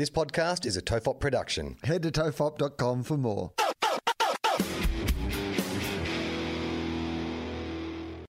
This podcast is a Tofop production. Head to tofop.com for more.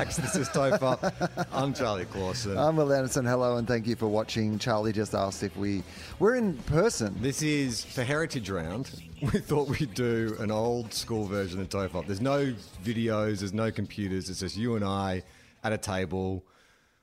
Relax. This is Tofop. I'm Charlie Clausen. I'm Wil Anderson. Hello, and thank you for watching. Charlie just asked if we we're in person. This is for Heritage Round. We thought we'd do an old school version of Tofop. There's no videos, there's no computers. It's just you and I at a table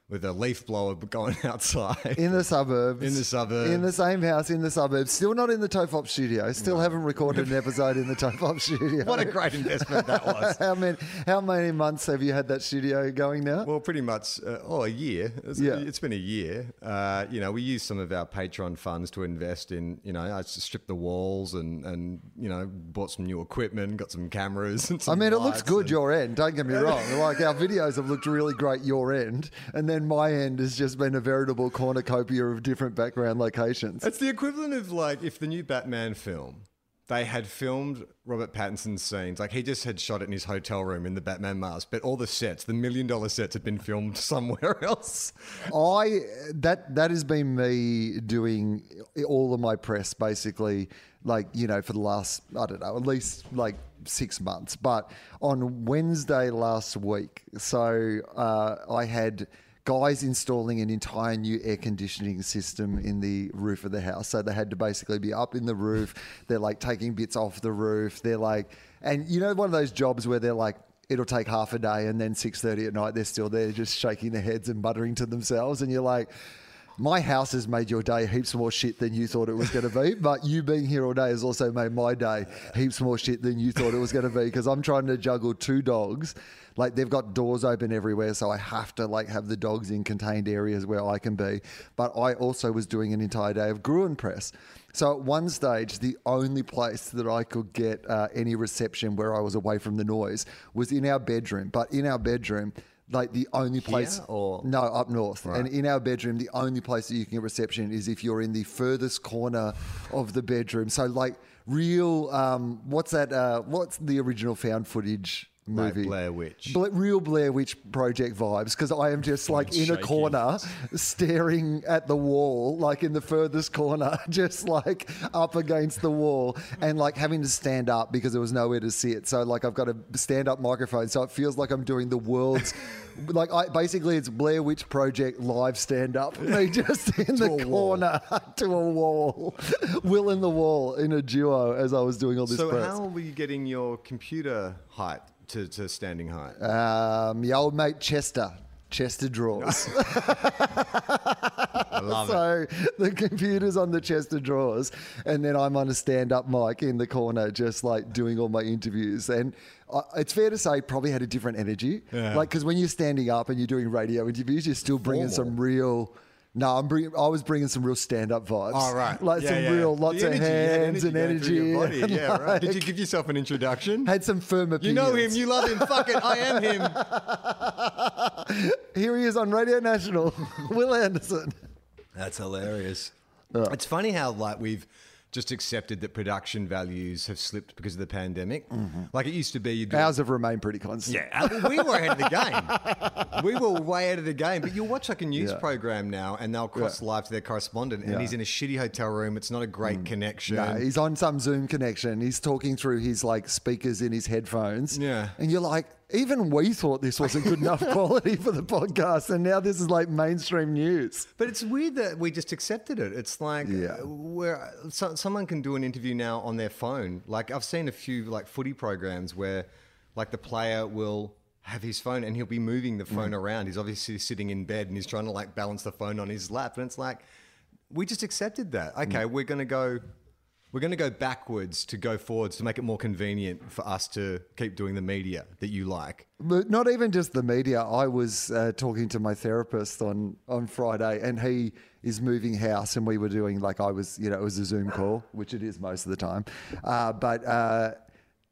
with a leaf blower going outside. In the suburbs. In the suburbs. In the same house in the suburbs. Still not in the Tofop studio. Still haven't recorded an episode in the Tofop studio. what a great investment that was. how many how many months have you had that studio going now? Well, pretty much, uh, oh, a year. It's, Yeah. it's been a year. Uh, you know, we used some of our Patreon funds to invest in, you know, I stripped the walls and, and, you know, bought some new equipment, got some cameras. And I mean, it looks good and- your end. Don't get me wrong. Like our videos have looked really great your end, and then my end has just been a veritable cornucopia of different background locations. It's the equivalent of like if the new Batman film, they had filmed Robert Pattinson's scenes, like he just had shot it in his hotel room in the Batman mask, but all the sets, the million dollar sets, had been filmed somewhere else. I that that has been me doing all of my press basically, like you know, for the last I don't know, at least like six months. But on Wednesday last week, so uh, I had guys installing an entire new air conditioning system in the roof of the house. So they had to basically be up in the roof. They're like taking bits off the roof. They're like, and you know, one of those jobs where they're like it'll take half a day and then 6.30 at night they're still there just shaking their heads and muttering to themselves and you're like my house has made your day heaps more shit than you thought it was going to be but you being here all day has also made my day heaps more shit than you thought it was going to be because i'm trying to juggle two dogs like they've got doors open everywhere so i have to like have the dogs in contained areas where i can be but i also was doing an entire day of gruen press so at one stage, the only place that I could get uh, any reception where I was away from the noise was in our bedroom. But in our bedroom, like the only place, or- no, up north, and in our bedroom, the only place that you can get reception is if you're in the furthest corner of the bedroom. So like real, um, what's that? Uh, what's the original found footage? Like Movie. Blair Witch. Bla- real Blair Witch Project vibes because I am just like in a corner staring at the wall, like in the furthest corner, just like up against the wall and like having to stand up because there was nowhere to sit. So, like, I've got a stand up microphone. So it feels like I'm doing the world's. Like I basically, it's Blair Witch Project live stand up. Me just in the corner to a wall, Will in the wall in a duo as I was doing all this So press. how were you getting your computer height to, to standing height? Um, the old mate Chester, Chester drawers. I love it. so the computer's on the chest of drawers, and then I'm on a stand-up mic in the corner, just like doing all my interviews. And I, it's fair to say, probably had a different energy. Yeah. Like because when you're standing up and you're doing radio interviews, you're still bringing Formal. some real. No, I'm bringing. I was bringing some real stand-up vibes. All right. Like Yeah, some yeah. real, lots of energy, you had hands and going through energy. body. and, Yeah, right. Did you give yourself an introduction? Had some firm opinions. You know him. You love him. Fuck it. I am him. Here he is on Radio National, Wil Anderson. That's hilarious. Uh. It's funny how like we've just accepted that production values have slipped because of the pandemic. Like it used to be, you'd do Ours have remained pretty constant. Yeah, uh, we were ahead of the game. We were way ahead of the game. But you'll watch like a news Yeah. program now, and they'll cross live to their correspondent, and Yeah. Mm. he's in a shitty hotel room. It's not a great connection. No, he's on some Zoom connection. He's talking through his like speakers in his headphones. Yeah. And you're like, even we thought this wasn't good enough quality for the podcast, and now this is like mainstream news. But it's weird that we just accepted it. It's like Yeah. where so, someone can do an interview now on their phone. Like I've seen a few like footy programs where like the player will have his phone and he'll be moving the phone mm. around. He's obviously sitting in bed and he's trying to like balance the phone on his lap. And it's like we just accepted that. Mm. Okay, we're going to go we're going to go backwards to go forwards to make it more convenient for us to keep doing the media that you like. But not even just the media. I was uh, talking to my therapist on, on Friday, and he is moving house, and we were doing like I was, you know, it was a Zoom call, which it is most of the time. Uh, but uh,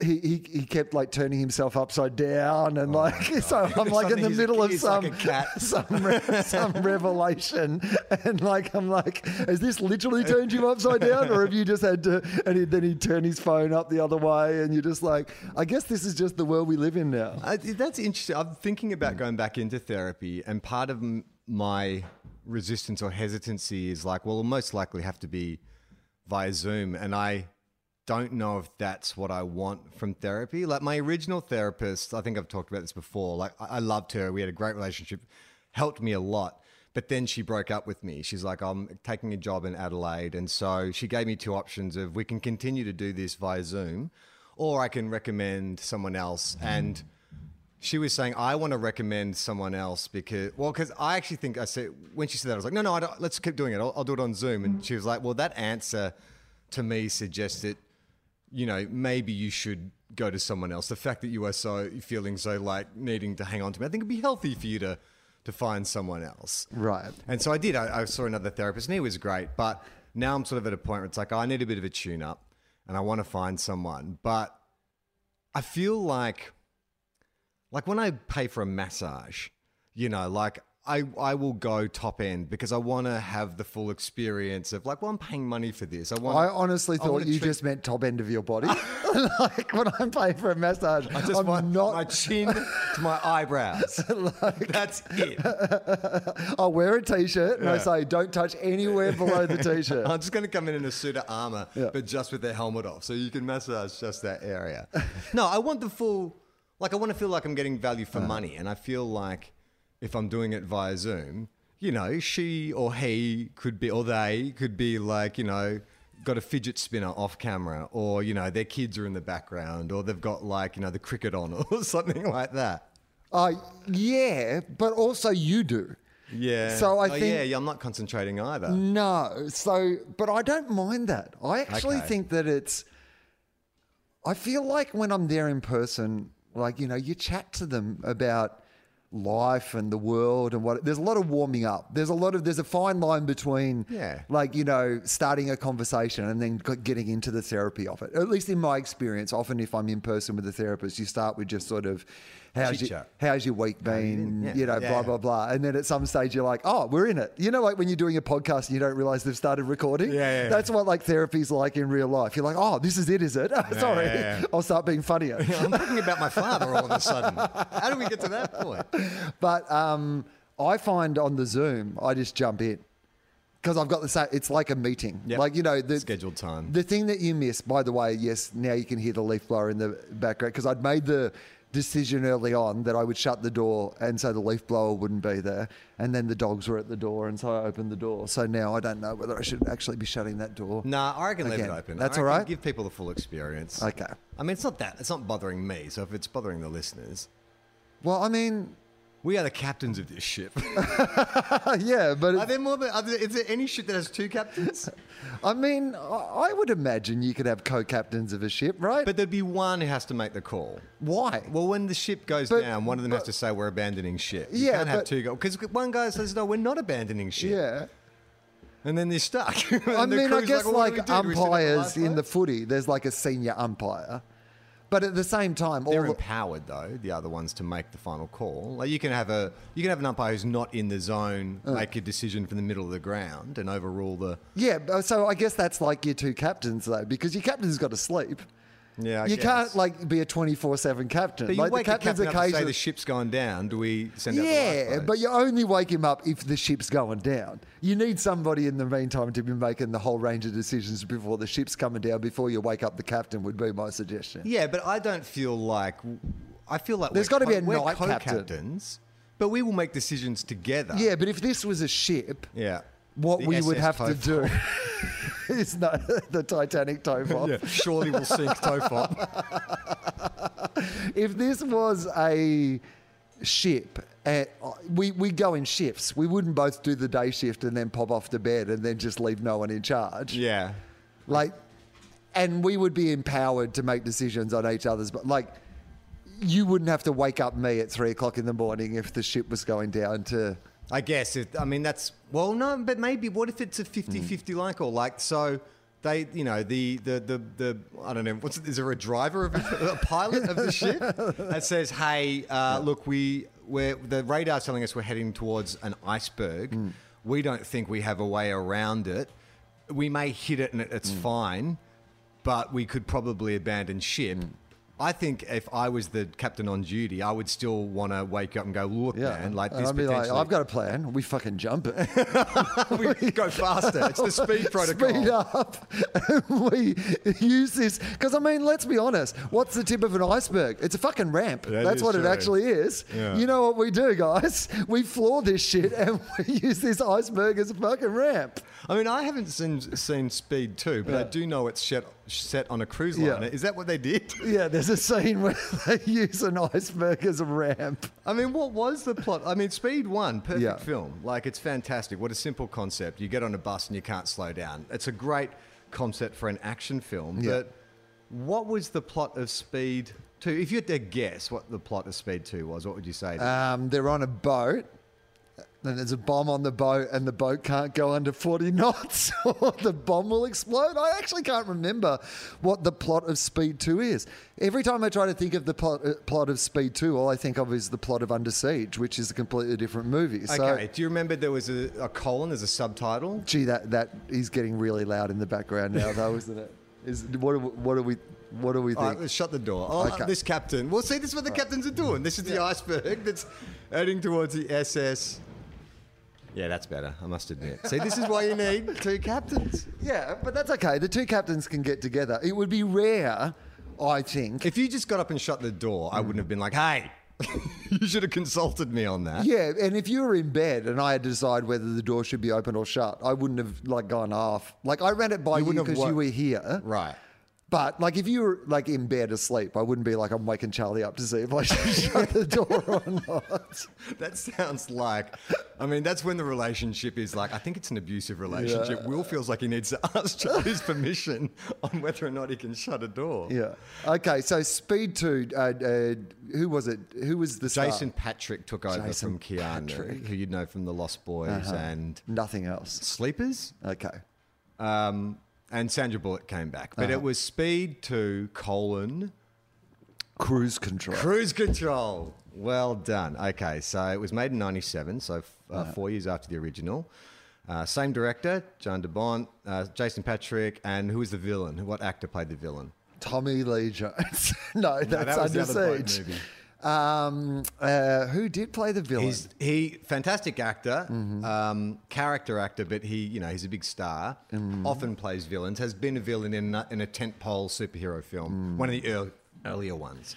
he, he he kept like turning himself upside down, and oh like so I'm like in the middle of some like some re- some revelation, and like I'm like, has this literally turned you upside down, or have you just had to? And he, then he'd turn his phone up the other way, and you're just like, I guess this is just the world we live in now. I, that's interesting. I'm thinking about mm. going back into therapy, and part of my resistance or hesitancy is like, well, it'll most likely have to be via Zoom, and I don't know if that's what I want from therapy. Like my original therapist, I think I've talked about this before. Like I, loved her. We had a great relationship, helped me a lot. But then she broke up with me. She's like, I'm taking a job in Adelaide. And so she gave me two options of we can continue to do this via Zoom or I can recommend someone else. And she was saying, I want to recommend someone else because, well, because I actually think I said, when she said that, I was like, no, no, let's keep doing it. I'll, I'll do it on Zoom. And she was like, well, that answer to me suggested, you know, maybe you should go to someone else. The fact that you are so feeling so like needing to hang on to me, I think it'd be healthy for you to, to find someone else. Right. And so I did. I, I saw another therapist, and he was great. But now I'm sort of at a point where it's like, oh, I need a bit of a tune up, and I want to find someone. But I feel like, like when I pay for a massage, you know, like I I will go top end because I want to have the full experience of like, well, I'm paying money for this. I want. I honestly I thought you treat- just meant top end of your body. like when I'm paying for a massage, I just I'm want not. my chin to my eyebrows. like, That's it. I'll wear a t-shirt and I say, don't touch anywhere below the t-shirt. I'm just going to come in in a suit of armor, Yeah. but just with the helmet off, so you can massage just that area. no, I want the full. Like, I want to feel like I'm getting value Uh-huh. for money, and I feel like if I'm doing it via Zoom, you know, she or he could be, or they could be like, you know, got a fidget spinner off camera, or you know, their kids are in the background, or they've got like, you know, the cricket on, or something like that. Uh, yeah, but also you do. Yeah. So I Oh, think- yeah, yeah, I'm not concentrating either. No. So, but I don't mind that. I actually Okay. think that it's. I feel like when I'm there in person, like, you know, you chat to them about life and the world and what there's a lot of warming up there's a lot of there's a fine line between Yeah. like you know starting a conversation and then getting into the therapy of it at least in my experience often if i'm in person with a therapist you start with just sort of how's your, how's your week been? Yeah. you know Yeah, blah blah. Blah and then at some stage you're like oh we're in it. You know like when you're doing a podcast and you don't realize they've started recording? Yeah, yeah, that's what like therapy's like in real life. You're like oh this is it is it? Sorry. i'll start being funnier. I'm thinking about my father all of a sudden. How do we get to that point? But um, I find on the Zoom, I just jump in. Because I've got the same. It's like a meeting, Yep. like you know the Scheduled time. The thing that you miss, by the way, yes, now you can hear the leaf blower in the background because I'd made the decision early on that I would shut the door and so the leaf blower wouldn't be there, and then the dogs were at the door, and so I opened the door. So now I don't know whether I should actually be shutting that door. Nah, I reckon leave it Again, open. that's I all reckon right? Give people the full experience. Okay. I mean, it's not that. It's not bothering me. So if it's bothering the listeners, Well, I mean, we are the captains of this ship. yeah, but are there more? Than, are there, is there any ship that has two captains? I mean, I would imagine you could have co-captains of a ship, right? But there'd be one who has to make the call. why? Well, when the ship goes But- down, one of them has to say we're abandoning ship. You Yeah, can't have but- two go because one guy says no, we're not abandoning ship. yeah. and then they're stuck. I mean, I guess well, what do like, we do? Do we send out the umpires in the footy, there's like a senior umpire, but at the same time, all They're the, empowered though, the other ones to make the final call. Like you can have a you can have an umpire who's not in the zone Uh. make a decision from the middle of the ground and overrule the yeah. So I guess that's like your two captains though, because your captain's got to sleep. Yeah, I you guess. can't like be a twenty four seven captain. But you like wake the the captain's captain up to say the ship's gone down. Do we send out yeah, but you only wake him up if the ship's going down. You need somebody in the meantime to be making the whole range of decisions before the ship's coming down. Before you wake up the captain, would be my suggestion. Yeah, but I don't feel like I feel like There's we're gotta be a night captain. co-captains, but we will make decisions together. Yeah, but if this was a ship, yeah. what The we would SS have to do Tofop. is no, the Titanic Tofop. Yeah, surely we'll sink Tofop. If this was a ship, uh, we we go in shifts. We wouldn't both do the day shift and then pop off to bed and then just leave no one in charge. Yeah. Like, and we would be empowered to make decisions on each other's. But like, you wouldn't have to wake up me at three o'clock in the morning if the ship was going down to. I guess. It, I mean, that's well, no, but maybe. What if it's a 50-50 hmm. like or like so? They, you know, the the the, the I don't know. What's is there a driver of a, a pilot of the ship that says, "Hey, uh, look, we we're the radar's telling us we're heading towards an iceberg. Hmm. We don't think we have a way around it. We may hit it and it, it's hmm. fine, but we could probably abandon ship." I think if I was the captain on duty, I would still want to wake up and go, look, Yeah, man, like and this I'd be like, I've got a plan. We fucking jump it. we go faster. It's the speed protocol. Speed up. we use this because I mean, let's be honest. What's the tip of an iceberg? It's a fucking ramp. That That's what it actually is. Yeah. You know what we do, guys? We floor this shit and we use this iceberg as a fucking ramp. I mean, I haven't seen, seen Speed 2, but I do know it's set, set on a cruise Yeah. liner. Is that what they did? Yeah, there's a scene where they use an iceberg as a ramp. I mean, what was the plot? I mean, Speed 1, perfect Yeah. film. Like, it's fantastic. What a simple concept. You get on a bus and you can't slow down. It's a great concept for an action film. Yeah. But what was the plot of Speed 2? If you had to guess what the plot of Speed 2 was, what would you say? Um, they're on a boat. Then there's a bomb on the boat, and the boat can't go under 40 knots, or the bomb will explode. I actually can't remember what the plot of Speed 2 is. Every time I try to think of the plot, uh, plot of Speed 2, all I think of is the plot of Under Siege, which is a completely different movie. So, okay. Do you remember there was a, a colon as a subtitle? gee, that, that is getting really loud in the background now, though, isn't it? Is, what, what do we what do we think? right, let's shut the door. Oh, Okay. This captain. Well, see, this is what the captains are doing. This is the iceberg that's heading towards the SS. Yeah, that's better. I must admit. See, this is why you need two captains. yeah, but that's okay. The two captains can get together. It would be rare, I think, If you just got up and shut the door, I wouldn't have been like, "Hey, you should have consulted me on that." Yeah, and if you were in bed and I had to decide whether the door should be open or shut, I wouldn't have like gone off. Like I ran it by You you wouldn't have because you wo- were here. Right. But like if you were like in bed asleep, I wouldn't be like I'm waking Charlie up to see if I should shut the door or not. That sounds like, I mean, that's when the relationship is like, I think it's an abusive relationship. Wil feels like he needs to ask Charlie's permission on whether or not he can shut a door. Yeah. Okay. So Speed Two. Uh, uh, who was it? Who was the star? Jason Patric took over Jason from Keanu, Patric. Uh-huh. who you'd know from The Lost Boys and Nothing else. Sleepers. Okay. Um, and Sandra Bullock came back. But Uh-huh. it was Speed 2 colon Cruise control. Cruise Control. Well done. Okay, so it was made in 97, so f- uh, Uh-huh. four years after the original. Uh, same director, John de Bont, uh, Jason Patric, and who was the villain? What actor played the villain? Tommy Lee Jones. no, that's that was the Under Siege. Um, uh, who did play the villain? He's he fantastic actor, Mm-hmm. um, character actor, but he you know he's a big star. Mm-hmm. Often plays villains. Has been a villain in a, in a tentpole superhero film, Mm. one of the earl earlier ones.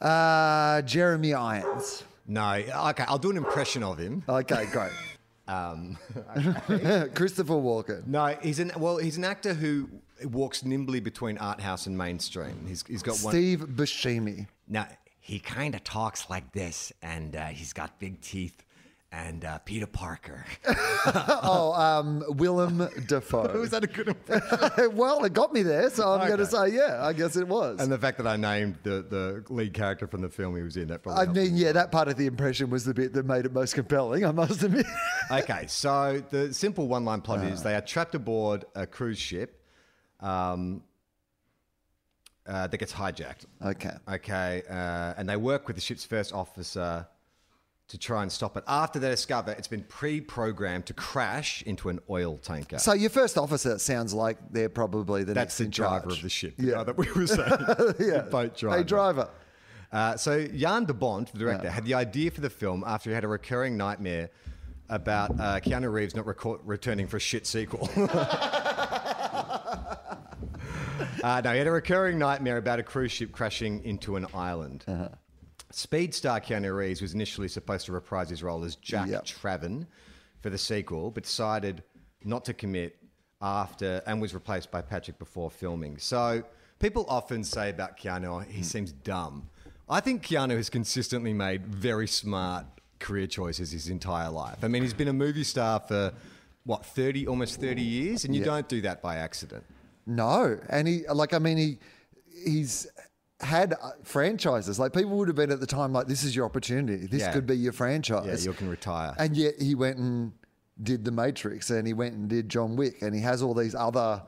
uh, Jeremy Irons. No, okay, I'll do an impression of him. Okay, great. Um, Christopher Walken. no, he's an well, he's an actor who walks nimbly between art house and mainstream. He's he's got one. Steve Buscemi. Now he kind of talks like this, and uh, he's got big teeth. And uh, Peter Parker. Oh, um, Willem Dafoe. Was that a good impression? well, it got me there, so I'm going to say, yeah, I guess it was. And the fact that I named the, the lead character from the film he was in, that probably I mean, yeah, that part of the impression was the bit that made it most compelling, I must admit. Okay, so the simple one line plot is they are trapped aboard a cruise ship um, uh, that gets hijacked. okay. Okay, uh, and they work with the ship's first officer to try and stop it. After they discover it's been pre programmed to crash into an oil tanker. So your first officer sounds like they're probably the That's next the in driver charge. of the ship, the Yeah. that we were saying. yeah. The boat driver. Hey, driver. Uh, so Jan de Bont, the director, had the idea for the film after he had a recurring nightmare about uh, Keanu Reeves not record- returning for a shit sequel. uh, no, he had a recurring nightmare about a cruise ship crashing into an island. Speed star Keanu Reeves was initially supposed to reprise his role as Jack Yep. Traven for the sequel, but decided not to commit after and was replaced by Patric before filming. So people often say about Keanu, he seems dumb. I think Keanu has consistently made very smart career choices his entire life. I mean, he's been a movie star for what 30 almost 30 years and you Yeah. don't do that by accident. No, and he like I mean he he's had uh, franchises like people would have been at the time like this is your opportunity. This Yeah. could be your franchise. Yeah, you can retire. And yet he went and did The Matrix and he went and did John Wick and he has all these other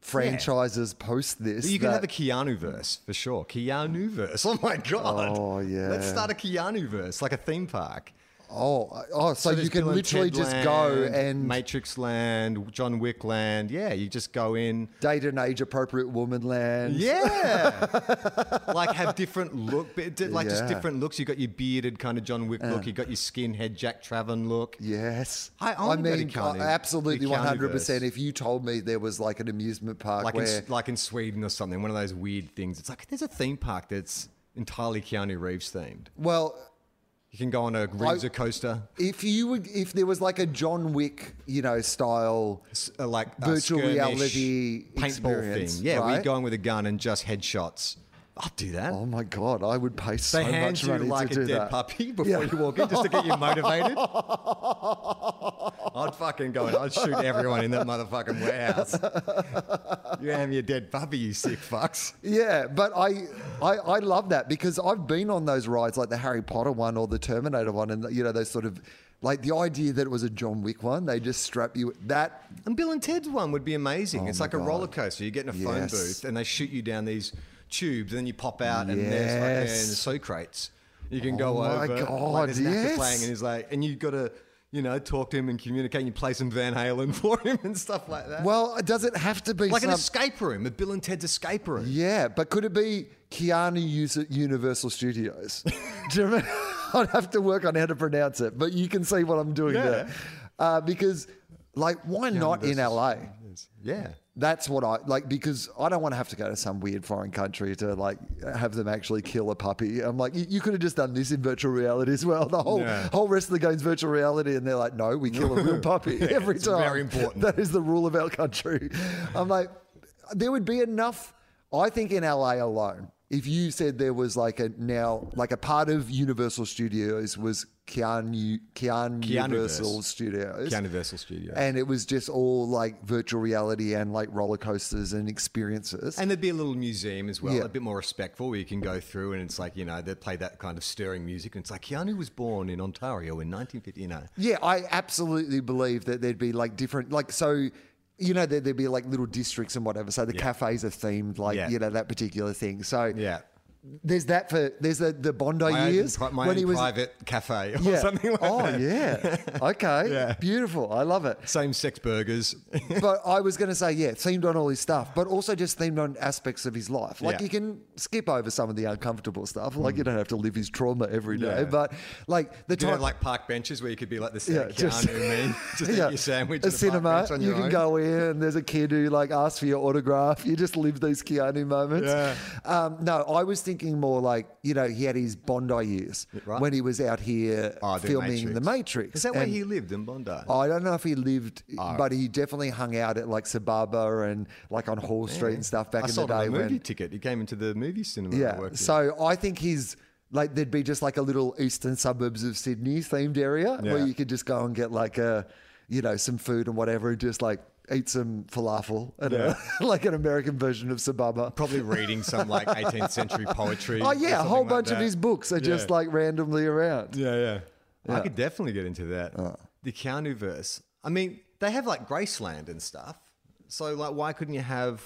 franchises post this. You can that- have a Keanu verse for sure. Keanu verse. Oh my god. Oh, yeah. Let's start a Keanu verse, like a theme park. Oh uh, oh so, you can literally just go and Matrix Land, John Wick Land. Yeah, you just go in. date an age appropriate woman land. Yeah, like have different look, like just different looks. You got your bearded kind of John Wick look. Uh. You got your skinhead Jack Traven look. Yes. I- I I mean, Keanu- absolutely 100%. If you told me there was like an amusement park like in, where. S- like in Sweden or something. One of those weird things. It's like there's a theme park that's entirely Keanu Reeves themed. well, You can go on a Reeves coaster, if you would, if there was like a John Wick, you know, style. s- uh, like a Virtual skirmish reality paintball experience, thing. Yeah, right? go in with a gun and just headshots. I'll do that. Oh my God, I would pay so much. they hand much you money like to a do dead that. puppy before you walk in, just to get you motivated. I'd fucking go and I'd shoot everyone in that motherfucking warehouse. you hand me a dead puppy, you sick fucks. Yeah, but I, I I love that because I've been on those rides like the Harry Potter one or the Terminator one, and you know those sort of like the idea that it was a John Wick one. They just strap you that. And Bill and Ted's one would be amazing. Oh it's Oh my like a God. roller coaster. You get in a phone Yes. booth and they shoot you down these tubes, and then you pop out and there's fucking Yes. so crates. You can go Oh my over. God, like there's yes. playing, and he's like, and you got to, you know, talk to him and communicate. And you play some Van Halen for him and stuff like that. Well, does it have to be like an escape room, a Bill and Ted's escape room. Yeah, but could it be Keanu at Universal Studios? Do you remember? I'd have to work on how to pronounce it, but you can see what I'm doing Yeah. there. Uh, because, like, why not in LA? Yeah. That's what I like because I don't want to have to go to some weird foreign country to like have them actually kill a puppy. I'm like, you, you could have just done this in virtual reality as well. The whole Yeah. whole rest of the game's virtual reality, and they're like, no, we kill a real puppy every it's time. very important. That is the rule of our country. I'm like, there would be enough. I think in LA alone, if you said there was like a now like a part of Universal Studios was Keanu Keanu Universal. Studios, Universal Studios. and it was just all like virtual reality and like roller coasters and experiences. And there'd be a little museum as well, Yeah. a bit more respectful, where you can go through and it's like, you know, they play that kind of stirring music. And it's like, Keanu was born in Ontario in 1950, you know. yeah, I absolutely believe that there'd be like different, like so. You know, there, there'd be like little districts and whatever. So the Yeah. cafes are themed like Yeah. you know that particular thing. So Yeah. There's that for there's the the Bondi My own, years pri- my when own he was private cafe or yeah. something like oh that. yeah, okay, Yeah. beautiful. I love it. Same sex burgers. but I was going to say, yeah, themed on all his stuff, but also just themed on aspects of his life. Like Yeah. you can skip over some of the uncomfortable stuff. Like you don't have to live his trauma every day. Yeah. But like the you time, like park benches where you could be like the yeah, yeah, Keanu meme? Just eat your sandwich a a cinema. on You can own. go in. and There's a kid who like asks for your autograph. You just live these Keanu moments. Yeah. Um, no, I was thinking more like you know he had his Bondi years Right. when he was out here Oh, the filming Matrix. The Matrix. Is that where he lived in Bondi? I don't know if he lived, Oh. but he definitely hung out at like Sababa and like on Hall Street and stuff back I in the day a movie when. ticket. He came into the movie cinema. I Yeah. in. So I think he's like there'd be just like a little eastern suburbs of Sydney themed area where you could just go and get like a, you know, some food and whatever, and just like eat some falafel and a, like an American version of Sababa. Probably reading some like 18th century poetry. Oh yeah, a whole like bunch of his books are just like randomly around. Yeah, yeah. I could definitely get into that. Uh. The Keanu verse. I mean, they have like Graceland and stuff. So like, why couldn't you have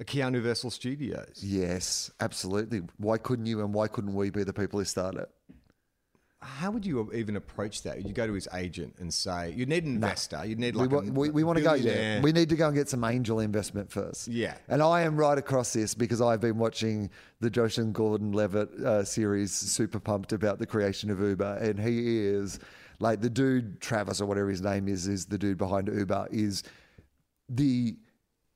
a Keanu Versal Studios? Yes, absolutely. Why couldn't you and why couldn't we be the people who start it? How would you even approach that? You go to his agent and say, you need an investor. You need like we, a we, we want to go there. We need to go and get some angel investment first. Yeah. And I am right across this because I've been watching the Joseph Gordon-Levitt uh, series, super pumped about the creation of Uber. And he is like the dude, Travis or whatever his name is, is the dude behind Uber, is the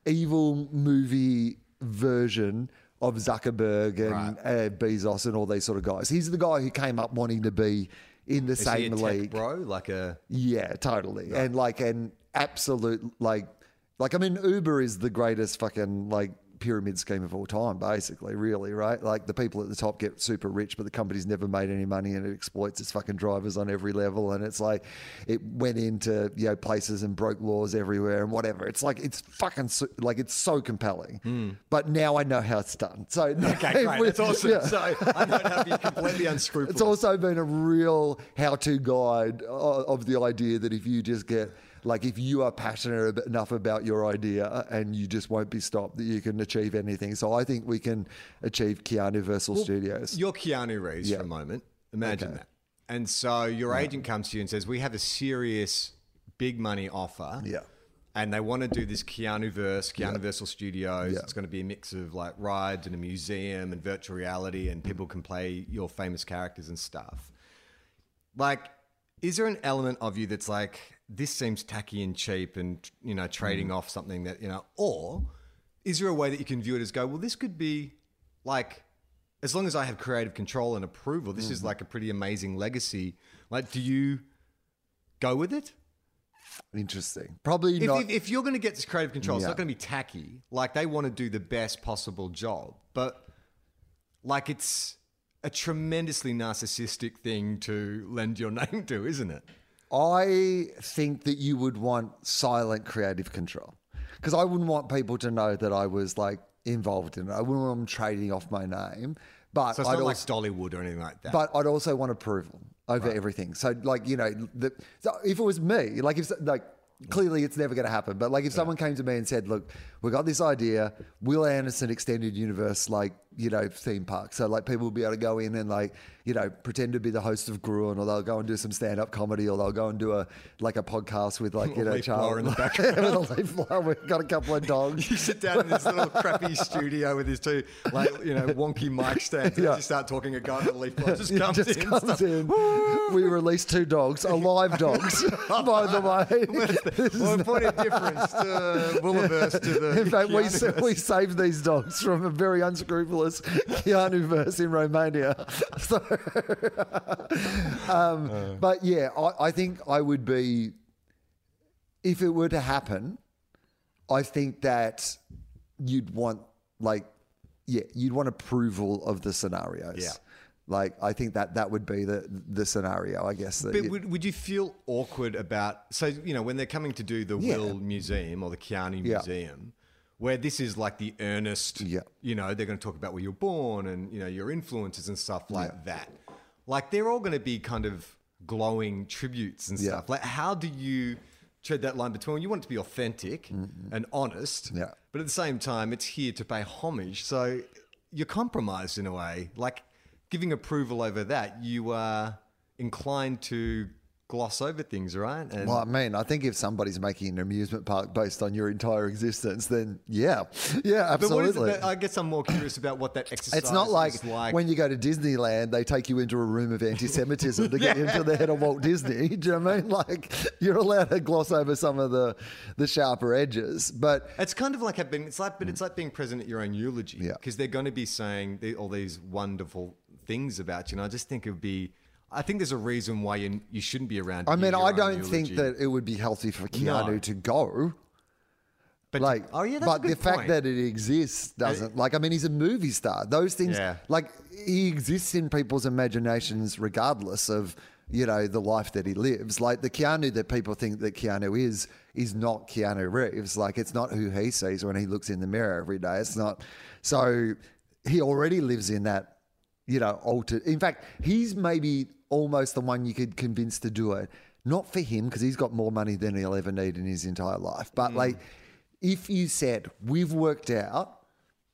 evil movie version of Zuckerberg and Right. uh, Bezos and all these sort of guys. He's the guy who came up wanting to be in the Is same league. bro, like a Yeah, totally. And like an absolute like like I mean Uber is the greatest fucking like pyramid scheme of all time, basically, really, right? Like the people at the top get super rich, but the company's never made any money and it exploits its fucking drivers on every level. And it's like it went into, you know, places and broke laws everywhere and whatever. It's like, it's fucking, su- like, it's so compelling. Hmm. But now I know how it's done. So, Okay, great. That's awesome. Yeah. So I how to be completely unscrupulous. It's also been a real how-to guide of the idea that if you just get like if you are passionate enough about your idea uh, and you just won't be stopped, that you can achieve anything. So I think we can achieve Keanu Versal Studios. You're Keanu Reeves Yeah. for a moment. Imagine Okay. that. And so your agent comes to you and says, "We have a serious big money offer." Yeah. And they want to do this Keanu verse, Keanu Yeah. Versal Studios. Yeah. It's going to be a mix of like rides and a museum and virtual reality, and people can play your famous characters and stuff. Like, is there an element of you that's like, this seems tacky and cheap and, you know, trading Mm. off something that, you know, or is there a way that you can view it as go, well, this could be like, as long as I have creative control and approval, this Mm-hmm. is like a pretty amazing legacy. Like, do you go with it? Interesting. Probably If, not. if, if you're going to get this creative control, it's not going to be tacky. Like they want to do the best possible job, but like it's a tremendously narcissistic thing to lend your name to, isn't it? I think that you would want silent creative control because I wouldn't want people to know that I was like involved in it. I wouldn't want them trading off my name. But So it's I'd not also, like Dollywood or anything like that. but I'd also want approval over everything. So, like, you know, the, so if it was me, like, if like clearly it's never going to happen, but like, if someone came to me and said, "Look, we got this idea, Wil Anderson extended universe, like, you know, theme park, so like people will be able to go in and like, you know, pretend to be the host of Gruen, or they'll go and do some stand-up comedy, or they'll go and do a like a podcast with like, you A know, leaf blower in the background, with a leaf blower. We've got a couple of dogs. you sit down in this little crappy studio with his two, like you know, wonky mic stands, Yeah. as you start talking, a guy with a leaf blower just comes just in. comes in. We released two dogs, alive dogs, by the way. This is Well, the point of difference to Willaverse to the. In fact, we, we saved these dogs from a very unscrupulous Keanu verse in Romania. So, um, but yeah, I, I think I would be, if it were to happen, I think that you'd want, like, yeah, you'd want approval of the scenarios. Yeah. Like, I think that that would be the the scenario, I guess. That But would, would you feel awkward about so you know when they're coming to do the Yeah. Wil Museum or the Keanu Yeah. Museum, where this is like the earnest, Yeah. you know, they're going to talk about where you're born and you know your influences and stuff like that. Like they're all going to be kind of glowing tributes and Yeah. stuff. Like how do you tread that line between you want it to be authentic and honest, Mm-hmm. Yeah. but at the same time it's here to pay homage. So you're compromised in a way, like giving approval over that. You are inclined to gloss over things, right? And Well, I mean, I think if somebody's making an amusement park based on your entire existence, then yeah, yeah, but what is absolutely. it that, I guess I'm more curious about what that exercise it's not like, like. when you go to Disneyland, they take you into a room of anti-Semitism to get you into the head of Walt Disney. Do you know what I mean? Like you're allowed to gloss over some of the the sharper edges, but it's kind of like having it's like, but it's like being present at your own eulogy Yeah. because they're going to be saying all these wonderful things about you. And I just think it would be. I think there's a reason why you you shouldn't be around. I mean, I don't think eulogy. that it would be healthy for Keanu No. to go. But like oh yeah, that's but a good the fact that it exists doesn't like i mean he's a movie star those things Yeah. like he exists in people's imaginations regardless of you know the life that he lives like the keanu that people think that keanu is is not keanu reeves like it's not who he sees when he looks in the mirror every day it's not so he already lives in that you know altered in fact he's maybe almost the one you could convince to do it not for him because he's got more money than he'll ever need in his entire life but mm. like if you said we've worked out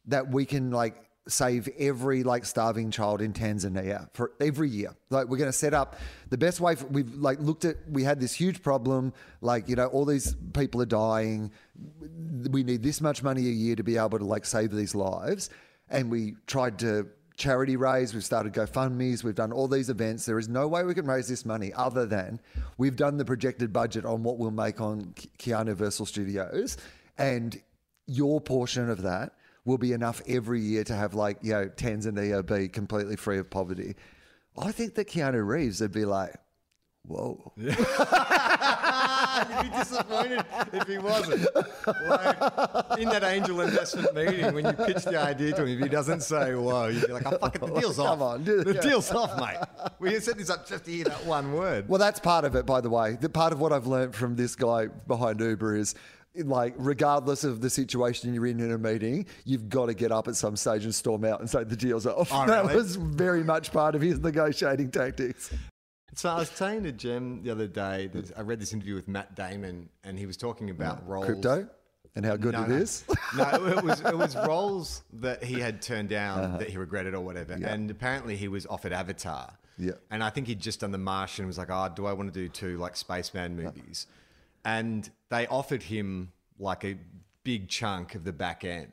that we can like save every like starving child in Tanzania for every year. Like we're going to set up the best way. For, we've like looked at. We had this huge problem. Like you know, all these people are dying. We need this much money a year to be able to like save these lives. And we tried to charity raise. We've started GoFundmes. We've done all these events. There is no way we can raise this money other than we've done the projected budget on what we'll make on Ke- Keanu Versal Studios, and your portion of that will be enough every year to have like you know Tanzania be completely free of poverty. I think that Keanu Reeves would be like, whoa. You'd be disappointed if he wasn't. Like, in that angel investment meeting, when you pitch the idea to him, if he doesn't say whoa, you'd be like, oh, fuck it, the deal's off. Come on, the deal's off, mate. We set this up just to hear that one word. Well, that's part of it, by the way. The part of what I've learned from this guy behind Uber is like, regardless of the situation you're in in a meeting, you've got to get up at some stage and storm out and say the deal's off. Oh, that really? was very much part of his negotiating tactics. So I was saying to Jem the other day, that I read this interview with Matt Damon, and he was talking about roles. Crypto and how good No, it no. is. no, it was it was roles that he had turned down Uh-huh. that he regretted or whatever. And apparently he was offered Avatar. Yeah. And I think he'd just done The Martian and was like, oh, do I want to do two like spaceman movies? And they offered him like a big chunk of the back end.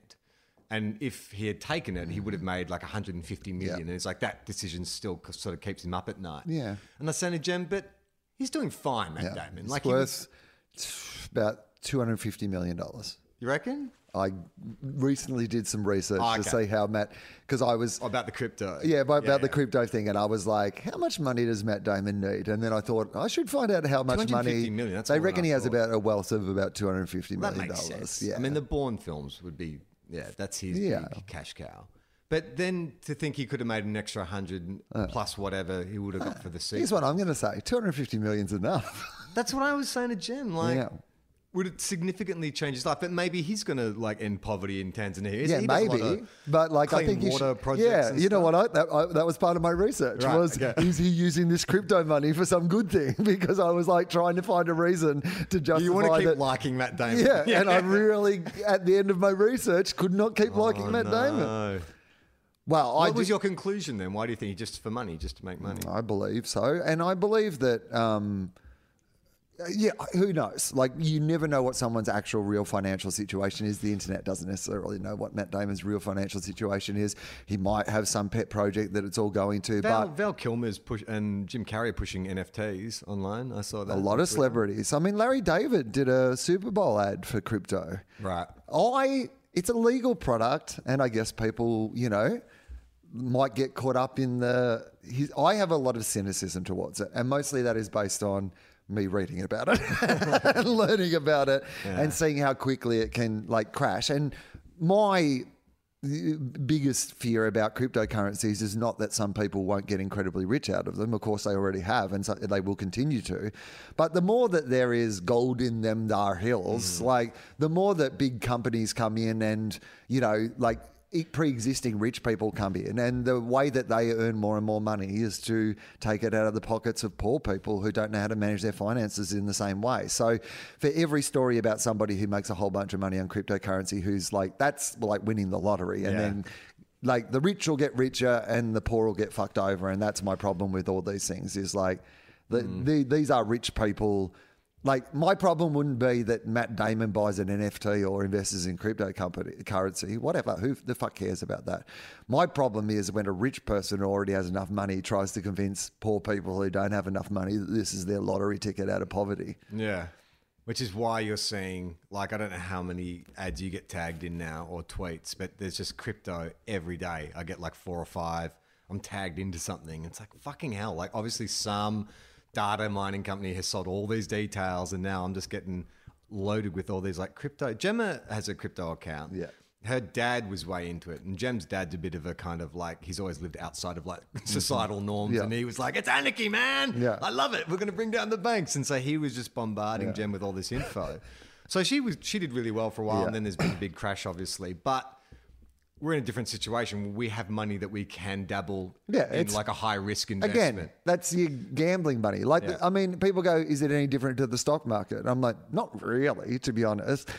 And if he had taken it, he would have mm. made like 150 million. Yeah. And it's like that decision still sort of keeps him up at night. Yeah. And I said to Jem, but he's doing fine, Matt Yeah. Damon. It's Like, he was- worth about $250 million. you reckon? I recently did some research Oh, to okay. see how Matt, because I was Oh, about the crypto. Yeah, about, about the yeah. crypto thing, and I was like, "How much money does Matt Damon need?" And then I thought I should find out how much money. million, they reckon he has about a wealth of about two hundred fifty million dollars. Yeah, I mean, the Bourne films would be, yeah, that's his Yeah. big cash cow. But then to think he could have made an extra 100 uh. plus whatever he would have got for the season. here's what I'm going to say: two hundred fifty million's enough. That's what I was saying to Jim. Like, Yeah. Would it significantly change his life? But maybe he's going to like end poverty in Tanzania. yeah, He does a lot maybe. But like, I think water should. projects Yeah, you know what? I, that, I, that was part of my research. Right, was okay. is he using this crypto money for some good thing? Because I was like trying to find a reason to justify You want to keep that. liking Matt Damon? yeah, and I really, at the end of my research, could not keep liking Matt Damon. Oh, No. Well, I What was did- your conclusion then? Why do you think just for money, just to make money? I believe so, and I believe that. Um, Uh, yeah, uh, who knows? Like, you never know what someone's actual real financial situation is. The internet doesn't necessarily know what Matt Damon's real financial situation is. He might have some pet project that it's all going to, Val, but Val Kilmer's push and Jim Carrey are pushing NFTs online. I saw that. a lot of celebrities. I mean, Larry David did a Super Bowl ad for crypto. Right. I it's a legal product, and I guess people, you know, might get caught up in the. His, I have a lot of cynicism towards it, and mostly that is based on me reading about it and learning about it and seeing how quickly it can like crash. And my biggest fear about cryptocurrencies is not that some people won't get incredibly rich out of them. Of course, they already have, and so they will continue to. But the more that there is gold in them, there hills. Mm. Like the more that big companies come in, and you know, like pre-existing rich people come in, and the way that they earn more and more money is to take it out of the pockets of poor people who don't know how to manage their finances in the same way. So, for every story about somebody who makes a whole bunch of money on cryptocurrency, who's like that's like winning the lottery, and Yeah. then like the rich will get richer and the poor will get fucked over, and that's my problem with all these things. Is like the, mm. the, these are rich people. Like my problem wouldn't be that Matt Damon buys an NFT or invests in crypto company currency, whatever. Who the fuck cares about that? My problem is when a rich person who already has enough money tries to convince poor people who don't have enough money that this is their lottery ticket out of poverty. Yeah. Which is why you're seeing, like, I don't know how many ads you get tagged in now or tweets, but there's just crypto every day. I get like four or five. I'm tagged into something. It's like fucking hell. Like, obviously, some data mining company has sold all these details, and now I'm just getting loaded with all these like crypto. Gemma has a crypto account. Yeah. Her dad was way into it, and Jem's dad's a bit of a kind of like he's always lived outside of like societal norms, Mm-hmm. Yeah. and he was like, "It's anarchy, man! Yeah. I love it. We're going to bring down the banks." And so he was just bombarding Jem with all this info. so she was she did really well for a while, Yeah. and then there's been a big crash, obviously. But we're in a different situation. We have money that we can dabble Yeah, in, like a high risk investment. Again, that's your gambling money. Like, Yeah. I mean, people go, is it any different to the stock market? I'm like, not really, to be honest.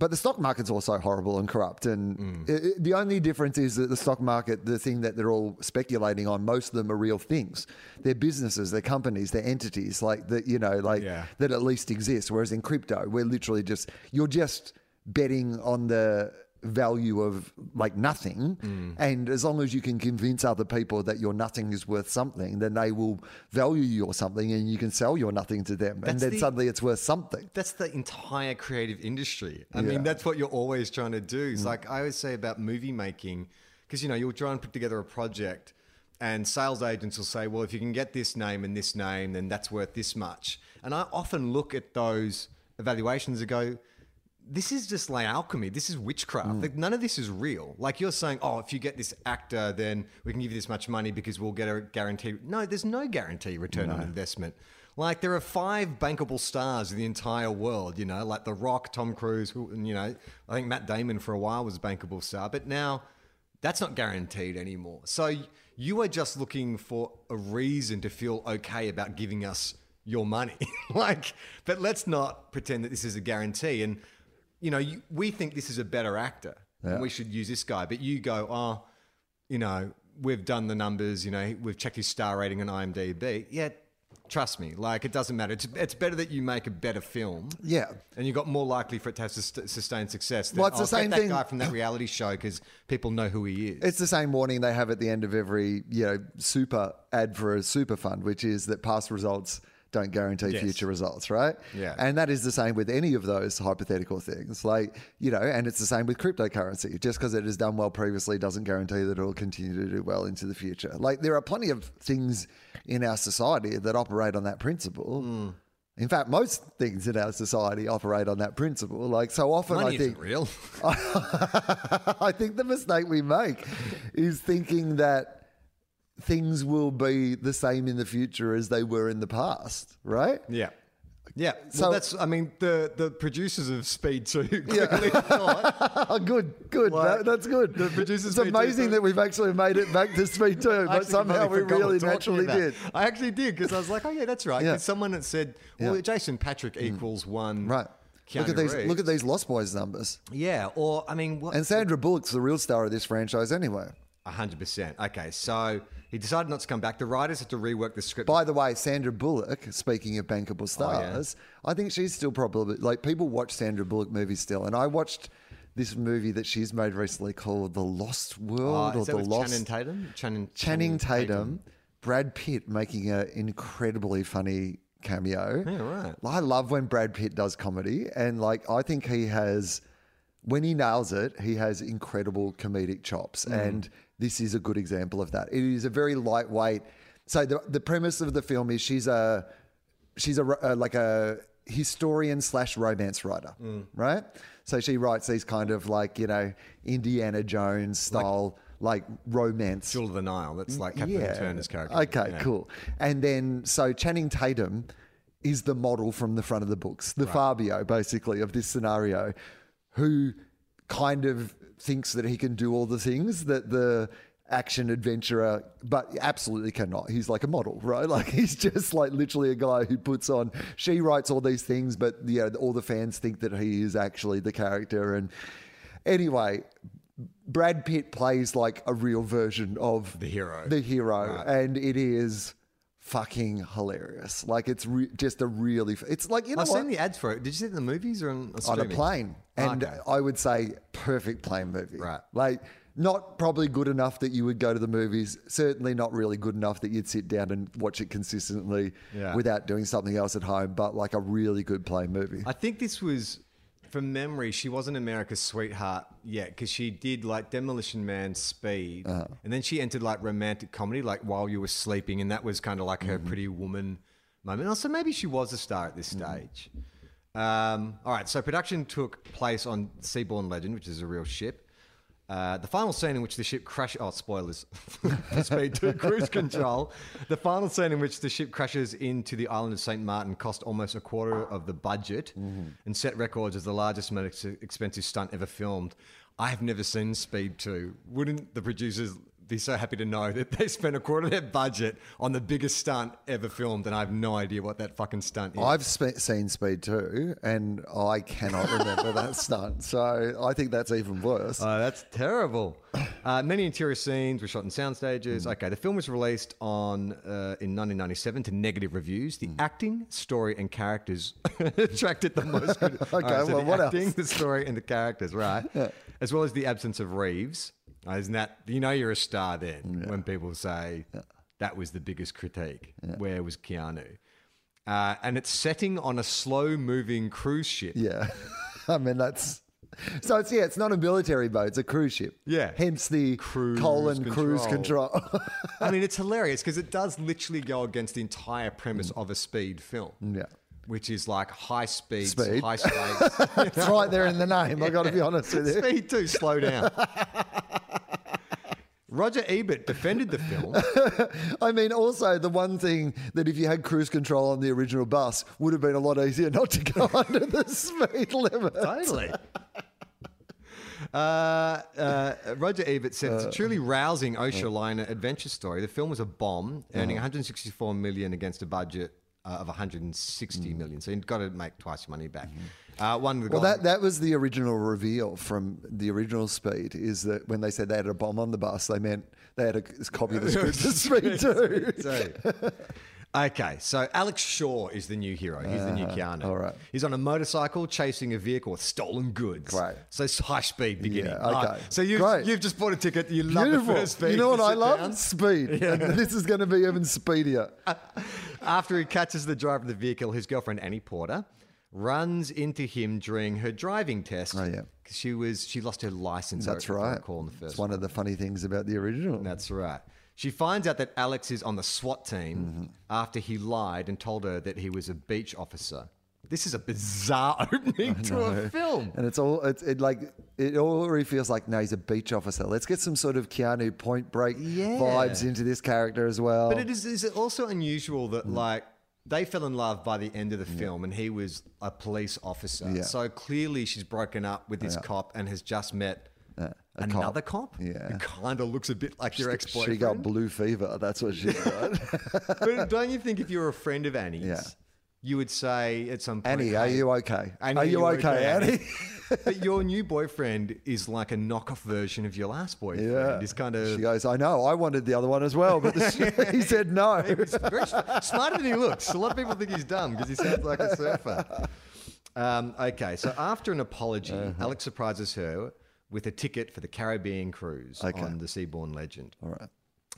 But the stock market's also horrible and corrupt. And Mm. i- i- the only difference is that the stock market, the thing that they're all speculating on, most of them are real things. They're businesses, they're companies, they're entities, like that, you know, like Yeah. that at least exist. Whereas in crypto, we're literally just, you're just betting on the value of like nothing. Mm. And as long as you can convince other people that your nothing is worth something, then they will value your something and you can sell your nothing to them. and then the- suddenly it's worth something. That's the entire creative industry. I Yeah. Mm. mean, that's what you're always trying to do. It's like I always say about movie making, because you know you'll try and put together a project, and sales agents will say, "Well, if you can get this name and this name, then that's worth this much." And I often look at those evaluations and go, this is just like alchemy. This is witchcraft. Mm. Like none of this is real. Like you're saying, oh, if you get this actor, then we can give you this much money because we'll get a guarantee. No, there's no guarantee return on investment. Like there are five bankable stars in the entire world. You know, like The Rock, Tom Cruise. Who, you know, I think Matt Damon for a while was a bankable star, but now that's not guaranteed anymore. So you are just looking for a reason to feel okay about giving us your money. like, but let's not pretend that this is a guarantee. And, you know, you, we think this is a better actor and we should use this guy. But you go, oh, you know, we've done the numbers, you know, we've checked his star rating on IMDb. Yeah, trust me, like it doesn't matter. It's, it's better that you make a better film. Yeah. And you got more likely for it to have sus- sustained success. Than, Well, it's the "Oh, get same that thing- guy from that reality show because people know who he is. It's the same warning they have at the end of every, you know, super ad for a super fund, which is that past results don't guarantee Yes. future results, right? Yeah. And that is the same with any of those hypothetical things. Like, you know, and it's the same with cryptocurrency. Just because it has done well previously doesn't guarantee that it will continue to do well into the future. Like, there are plenty of things in our society that operate on that principle. Hmm. In fact, most things in our society operate on that principle. Like, so often Money I think. real. I think the mistake we make is thinking that things will be the same in the future as they were in the past, right? yeah. Yeah. So- well, that's, I mean, the, the producers of Speed 2 clearly thought. Oh, good, good. Like, That- that's good. the producers it's amazing that we've actually made it back to Speed 2, but somehow we really naturally did. I actually did because I was like, oh, yeah, that's right. Yeah. Someone had said, well, Yeah. Mm. Jason Patric equals one. Right. Look at these. Reeves. Look at these Lost Boys numbers. Yeah. Or, I mean, what? And Sandra Bullock's the real star of this franchise, anyway. hundred percent. Okay, so he decided not to come back. The writers had to rework the script. By the way, Sandra Bullock, speaking of bankable Oh, yeah. stars, I think she's still probably like people watch Sandra Bullock movies still, and I watched this movie that she's made recently called The Lost Uh, World or is that The Lost Channing Tatum? Channing, Channing Tatum, Brad Pitt making an incredibly funny cameo. Yeah, right. I love when Brad Pitt does comedy, and like I think he has, when he nails it, he has incredible comedic chops, Mm. and this is a good example of that. It is a very lightweight. So the the premise of the film is she's a she's a, uh, like a historian slash romance writer, Mm. right? So she writes these kind of like you know Indiana Jones style like, romance Jewel of the Nile. That's like Kathleen Turner's character. Okay, Yeah. cool. And then so Channing Tatum is the model from the front of the books, the Fabio basically of this scenario, who kind of thinks that he can do all the things that the action adventurer but absolutely cannot. He's like a model right? Like he's just like literally a guy who puts on she writes all these things but yeah all the fans think that he is actually the character. And anyway Brad Pitt plays like a real version of The hero. The hero, and it is fucking hilarious. Like it's re- just a really, it's like you know I've what? seen the ads for it. Did you see it in the movies or on, on a plane, oh, and Okay. I would say perfect plane movie. Right. like not probably good enough that you would go to the movies. Certainly not really good enough that you'd sit down and watch it consistently Yeah. without doing something else at home. But like a really good plane movie. I think this was, from memory, she wasn't America's sweetheart yet because she did like Demolition Man, Speed, Uh-huh. and then she entered like romantic comedy, like While You Were Sleeping, and that was kind of like her Mm-hmm. Pretty Woman moment. Also, maybe she was a star at this Mm-hmm. stage. Um, all right, so production took place on Seabourn Legend, which is a real ship. Uh, the final scene in which the ship crashes. Oh, spoilers. Speed 2 Cruise Control. The final scene in which the ship crashes into the island of St. Martin cost almost a quarter of the budget and set records as the largest, most expensive stunt ever filmed. I have never seen Speed 2. Wouldn't the producers be so happy to know that they spent a quarter of their budget on the biggest stunt ever filmed and I have no idea what that fucking stunt is? I've spe- seen Speed 2 and I cannot remember that stunt. So I think that's even worse. Oh, that's terrible. Uh, many interior scenes were shot in sound stages. Okay, the film was released on uh, in 1997 to negative reviews. The acting, story, and characters attracted the most. Good. Okay, well, the what acting, else? the story, and the characters, right? As well as the absence of Reeves. Isn't that you know you're a star then when people say that was the biggest critique? Where was Keanu? Uh, and it's setting on a slow-moving cruise ship. Yeah. I mean, that's. So it's, yeah, it's not a military boat, it's a cruise ship. Yeah. Hence the Cruise colon cruise control. control. I mean, it's hilarious because it does literally go against the entire premise of a speed film. yeah. which is like high speed, Speed. high stakes. It's right there in the name. I got to be honest with you. speed too, slow down. Roger Ebert defended the film. I mean, also the one thing that if you had cruise control on the original bus would have been a lot easier not to go under the speed limit. Totally. Uh, uh, Roger Ebert said it's a truly rousing ocean liner adventure story. The film was a bomb, earning 164 million against a budget uh, of 160 million. So you've got to make twice your money back. Uh, one Well, that, that was the original reveal from the original Speed. Is that when they said they had a bomb on the bus, they meant they had a copy of the script of Speed too. So- okay, so Alex Shaw is the new hero. He's the new Keanu. Uh, all right. He's on a motorcycle chasing a vehicle with stolen goods. Great. So it's high speed beginning. Yeah, okay. Ah, so you've, Great. you've just bought a ticket. You love the first speed. You know what I love? down. Speed. And this is going to be even speedier. After he catches the driver of the vehicle, his girlfriend Annie Porter runs into him during her driving test. Oh, yeah. she was she lost her license. That's I right. recall in the first It's one of the funny things about the original. That's right. She finds out that Alex is on the SWAT team Mm-hmm. after he lied and told her that he was a beach officer. This is a bizarre opening to a film. And it's all it's it like it already feels like no, he's a beach officer. Let's get some sort of Keanu Point Break Yeah. vibes into this character as well. But it is, is it also unusual that Mm. like they fell in love by the end of the film and he was a police officer. Yeah. So clearly she's broken up with this cop and has just met a another cop. Yeah. Who kind of looks a bit like your ex boyfriend. She got blue fever. That's what she got. but don't you think if you're a friend of Annie's, Yeah. You would say at some point, Annie, are you okay? Annie, are you okay, Annie? but your new boyfriend is like a knockoff version of your last boyfriend. Yeah. He's kind of. She goes, I know. I wanted the other one as well, but the, he said no. very smarter than he looks. A lot of people think he's dumb because he sounds like a surfer. Um, okay, so after an apology, Uh-huh. Alex surprises her with a ticket for the Caribbean cruise Okay. on the Seabourn Legend. All right.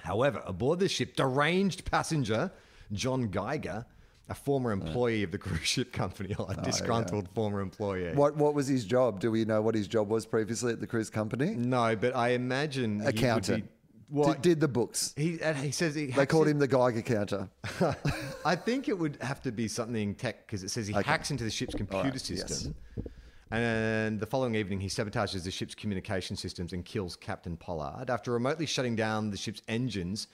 However, aboard the ship, deranged passenger John Geiger, a former employee of the cruise ship company, a oh, disgruntled former employee. Oh, What What was his job? Do we know what his job was previously at the cruise company? No, but I imagine Accountant. What Did, did the books. he? He says he. They called it- him the Geiger counter. I think it would have to be something tech because it says he hacks into the ship's computer right, yes. system. And the following evening, he sabotages the ship's communication systems and kills Captain Pollard. After remotely shutting down the ship's engines,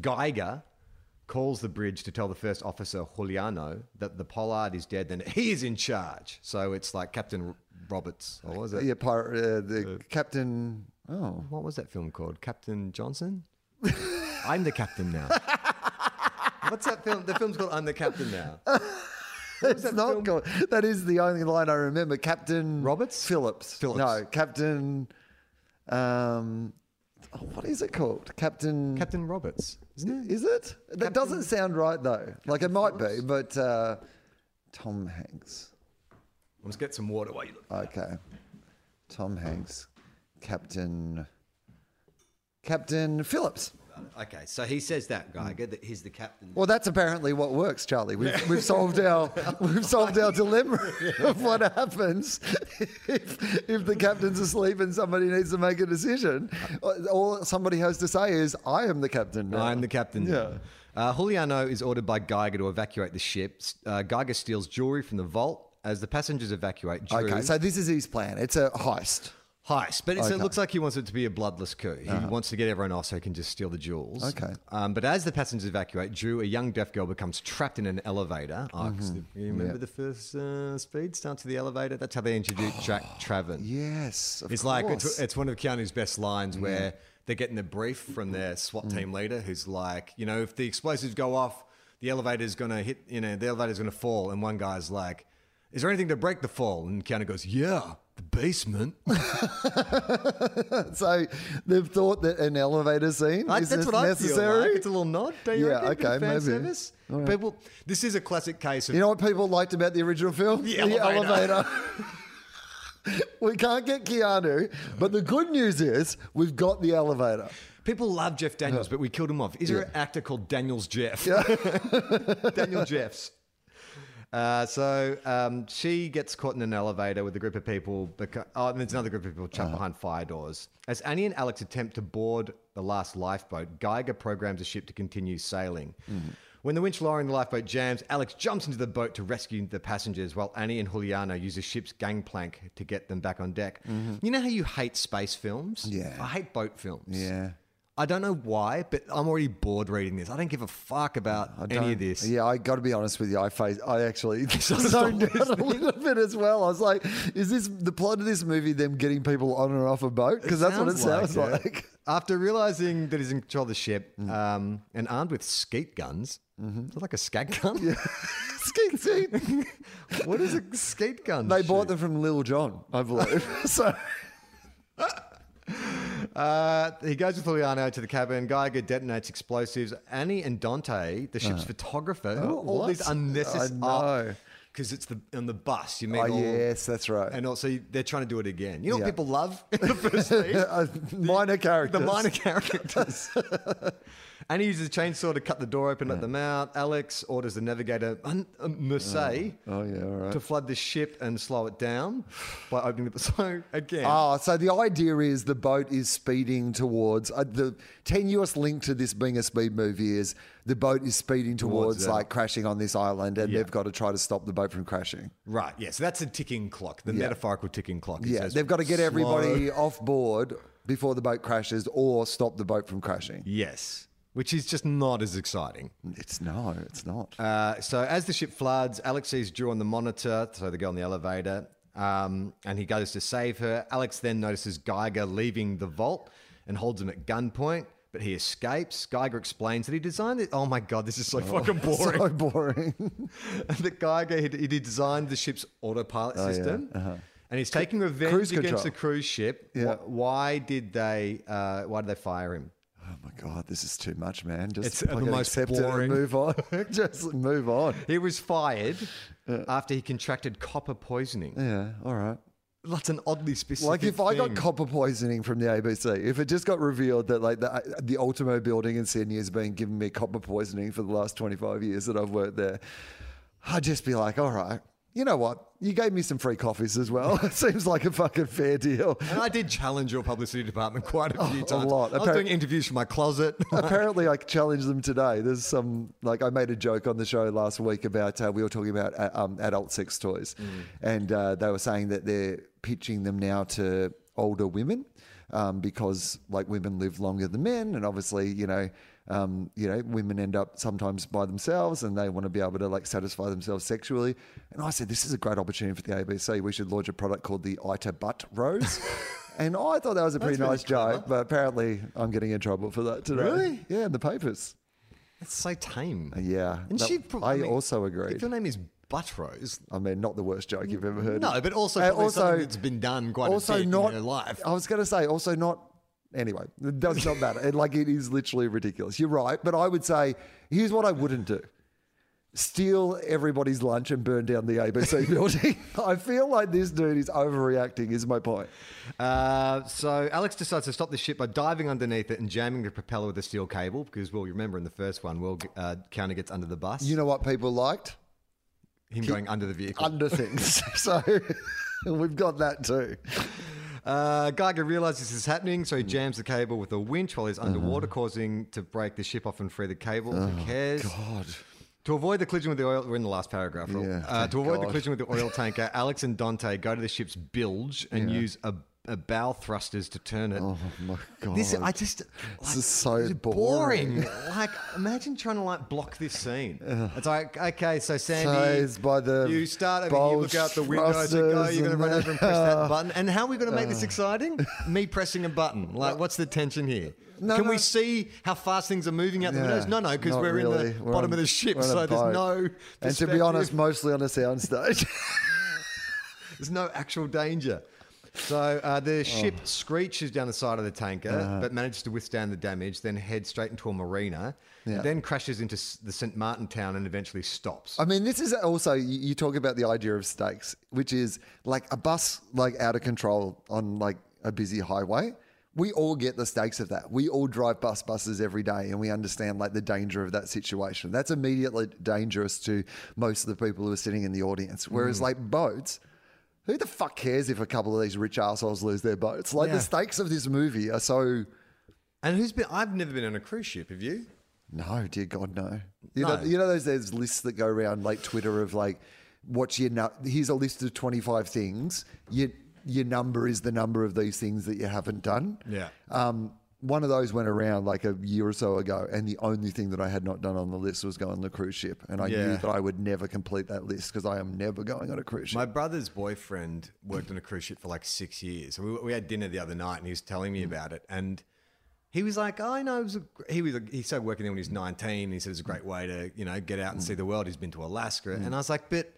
Geiger calls the bridge to tell the first officer, Juliano, that the Pollard is dead then he is in charge. So it's like Captain Roberts. Or was it? Yeah, pirate, uh, the captain. Oh, What was that film called? Captain Johnson? I'm the captain now. What's that film? The film's called I'm the Captain Now. it's that not called. That is the only line I remember. Captain Roberts? Phillips. Phillips. No, Captain. Um, oh, what is it called? Captain. Captain Roberts, isn't it? Is it? That doesn't sound right though. like it might be, but uh, Tom Hanks. Let's get some water while you look. Okay. Tom Hanks. Captain. Captain Phillips. Okay, so he says that Geiger that he's the captain. Well, that's apparently what works, Charlie. We've, we've solved our we've solved our dilemma of what happens if, if the captain's asleep and somebody needs to make a decision. All somebody has to say is, "I am the captain." Now. I'm the captain. Yeah. Uh, Juliano is ordered by Geiger to evacuate the ship. Uh, Geiger steals jewelry from the vault as the passengers evacuate. Drew, Okay, so this is his plan. It's a heist. Heist, but it's, Okay. it looks like he wants it to be a bloodless coup. He wants to get everyone off so he can just steal the jewels. Okay. Um, but as the passengers evacuate, Drew, a young deaf girl, becomes trapped in an elevator. Oh, the- you remember the first uh, speed starts with the elevator? That's how they introduce Jack Traven. Yes, of It's like it's, it's one of Keanu's best lines where they're getting the brief from their SWAT Mm. team leader, who's like, you know, if the explosives go off, the elevator's gonna hit, you know, the elevator's gonna fall, and one guy's like, "Is there anything to break the fall?" And Keanu goes, "Yeah, the basement." so they've thought that an elevator scene I- is that's what necessary. I feel like. It's a little nod. Don't you Yeah, reckon? Okay, fan maybe. service. People, this is a classic case of You know what people liked about the original film? The elevator. elevator. we can't get Keanu, but the good news is we've got the elevator. people love Jeff Daniels, but we killed him off. Is there an actor called Daniels Jeff? Yeah. Daniel Jeffs. Uh, so um, she gets caught in an elevator with a group of people. Oh, and there's another group of people trapped behind fire doors. As Annie and Alex attempt to board the last lifeboat, Geiger programs the ship to continue sailing. When the winch lowering the lifeboat jams, Alex jumps into the boat to rescue the passengers while Annie and Juliano use the ship's gangplank to get them back on deck. You know how you hate space films? Mm-hmm. Yeah. I hate boat films. Yeah. I don't know why, but I'm already bored reading this. I don't give a fuck about I any don't- of this. Yeah, I got to be honest with you. I face, I actually zoned out a little bit as well. I was like, is this the plot of this movie? Them getting people on and off a boat? Because that's what it sounds like. it. After realizing that he's in control of the ship Mm. um, and armed with skeet guns, is it like a scat gun? Skeet, skeet. what is a skeet gun? They shoot? bought them from Lil Jon, I believe. so Uh, he goes with Juliano to the cabin. Geiger detonates explosives. Annie and Dante, the ship's photographer, who are all these Uh. unnecessary. I know. Because it's the on the bus. You meet Oh, all, yes, that's right. And also, they're trying to do it again. You know what people love in the first scene? Uh, minor characters. The minor characters. and he uses a chainsaw to cut the door open, let them out. Alex orders the navigator, Un- uh, Mercedes, Oh yeah, all right. to flood the ship and slow it down by opening the. So, again. Oh, so the idea is the boat is speeding towards uh, the tenuous link to this being a speed movie is the boat is speeding towards, that. like crashing on this island, and Yeah. they've got to try to stop the boat from crashing. Right, yeah. So that's a ticking clock, the Yeah. metaphorical ticking clock. It Yeah, says they've got to get slow. everybody off board before the boat crashes, or stop the boat from crashing. Yes, which is just not as exciting. It's no, it's not. Uh, so as the ship floods, Alex sees Drew on the monitor, so they go on the elevator, um, and he goes to save her. Alex then notices Geiger leaving the vault and holds him at gunpoint, but he escapes. Geiger explains that he designed it. Oh my god, this is so oh, fucking boring. so boring. that Geiger he, he designed the ship's autopilot Oh, yeah. system. Uh-huh. And he's taking revenge Cruise against control. the cruise ship. Yeah. Wh- Why did they? Uh, why did they fire him? oh my god, this is too much, man. Just It's the most boring- move on. Just move on. He was fired after he contracted copper poisoning. Yeah, all right. That's an oddly specific. Like if I got copper poisoning from the ABC, if it just got revealed that like the uh, the Ultimo building in Sydney has been giving me copper poisoning for the last twenty five years that I've worked there, I'd just be like, all right, you know what? You gave me some free coffees as well. it seems like a fucking fair deal. And I did challenge your publicity department quite a few Oh, a times. lot. I was Appar- doing interviews from my closet. Apparently, I challenged them today. There's some like I made a joke on the show last week about uh, we were talking about uh, um, adult sex toys, and uh, they were saying that they're pitching them now to older women um, because like women live longer than men, and obviously you know. Um, you know, women end up sometimes by themselves and they want to be able to like satisfy themselves sexually. And I said, this is a great opportunity for the ABC. We should launch a product called the Ita Butt Rose. and I thought that was a pretty really nice joke, but apparently I'm getting in trouble for that today. Really? Yeah, in the papers. It's so tame. Yeah. And That- she. pro- I, mean, also agree. If your name is Buttrose, I mean, not the worst joke you've ever heard. no, but also, probably something that's been done quite also a bit not, in your life. I was going to say, also not. Anyway, it does not matter. It, like it is literally ridiculous. You're right, but I would say here's what I wouldn't do: steal everybody's lunch and burn down the ABC building. I feel like this dude is overreacting. Is my point. Uh, so Alex decides to stop the ship by diving underneath it and jamming the propeller with a steel cable because, well, you remember in the first one, Will uh, Counter gets under the bus. You know what people liked? him going under the vehicle. Under things. so we've got that too. Uh, Geiger realizes this is happening, so he Mm. jams the cable with a winch while he's underwater, Uh-huh. causing to break the ship off and free the cable. Who cares? Oh, God. To avoid the collision with the oil, we're in the last paragraph. Yeah, uh, thank to avoid the God. collision with the oil tanker, Alex and Dante go to the ship's bilge and use a, a bow thrusters to turn it. Oh my God. This I just This is so it's boring. like imagine trying to like block this scene. It's like okay, so Sandy, So by the you start over you look out the window, it's like, oh, you're going to run over and press that button. And how are we going to make this uh. exciting? Me pressing a button. Like, what's the tension here? No, Can no. we see how fast things are moving out the Yeah, windows? No, no, because we're really. in the We're bottom on- of the ship, we're on a so there's no. And to be honest, mostly on a soundstage. There's no actual danger. So uh, Oh. the ship screeches down the side of the tanker, Uh-huh. but manages to withstand the damage, then heads straight into a marina, Yeah. then crashes into the St. Martin town and eventually stops. I mean, this is also you, talk about the idea of stakes, which is like a bus like out of control on like a busy highway. We all get the stakes of that. We all drive bus buses every day, and we understand like the danger of that situation. That's immediately dangerous to most of the people who are sitting in the audience. Mm. Whereas like boats. Who the fuck cares if a couple of these rich assholes lose their boats? Like Yeah. the stakes of this movie are so And who's been? I've never been on a cruise ship. Have you? No, dear God, no. You No. know, you know those there's lists that go around like Twitter of like, what's your nu- here's a list of twenty five things. Your your number is the number of these things that you haven't done. Yeah. Um, one of those went around like a year or so ago, and the only thing that I had not done on the list was go on the cruise ship, and I knew that I would never complete that list because I am never going on a cruise ship. My brother's boyfriend worked on a cruise ship for like six years. We, we had dinner the other night, and he was telling me mm. about it. And he was like, "Oh, I know." It was a, he was a, he started working there when he was nineteen. He said it's a great mm. way to you know get out and see mm. the world. He's been to Alaska, and I was like, "But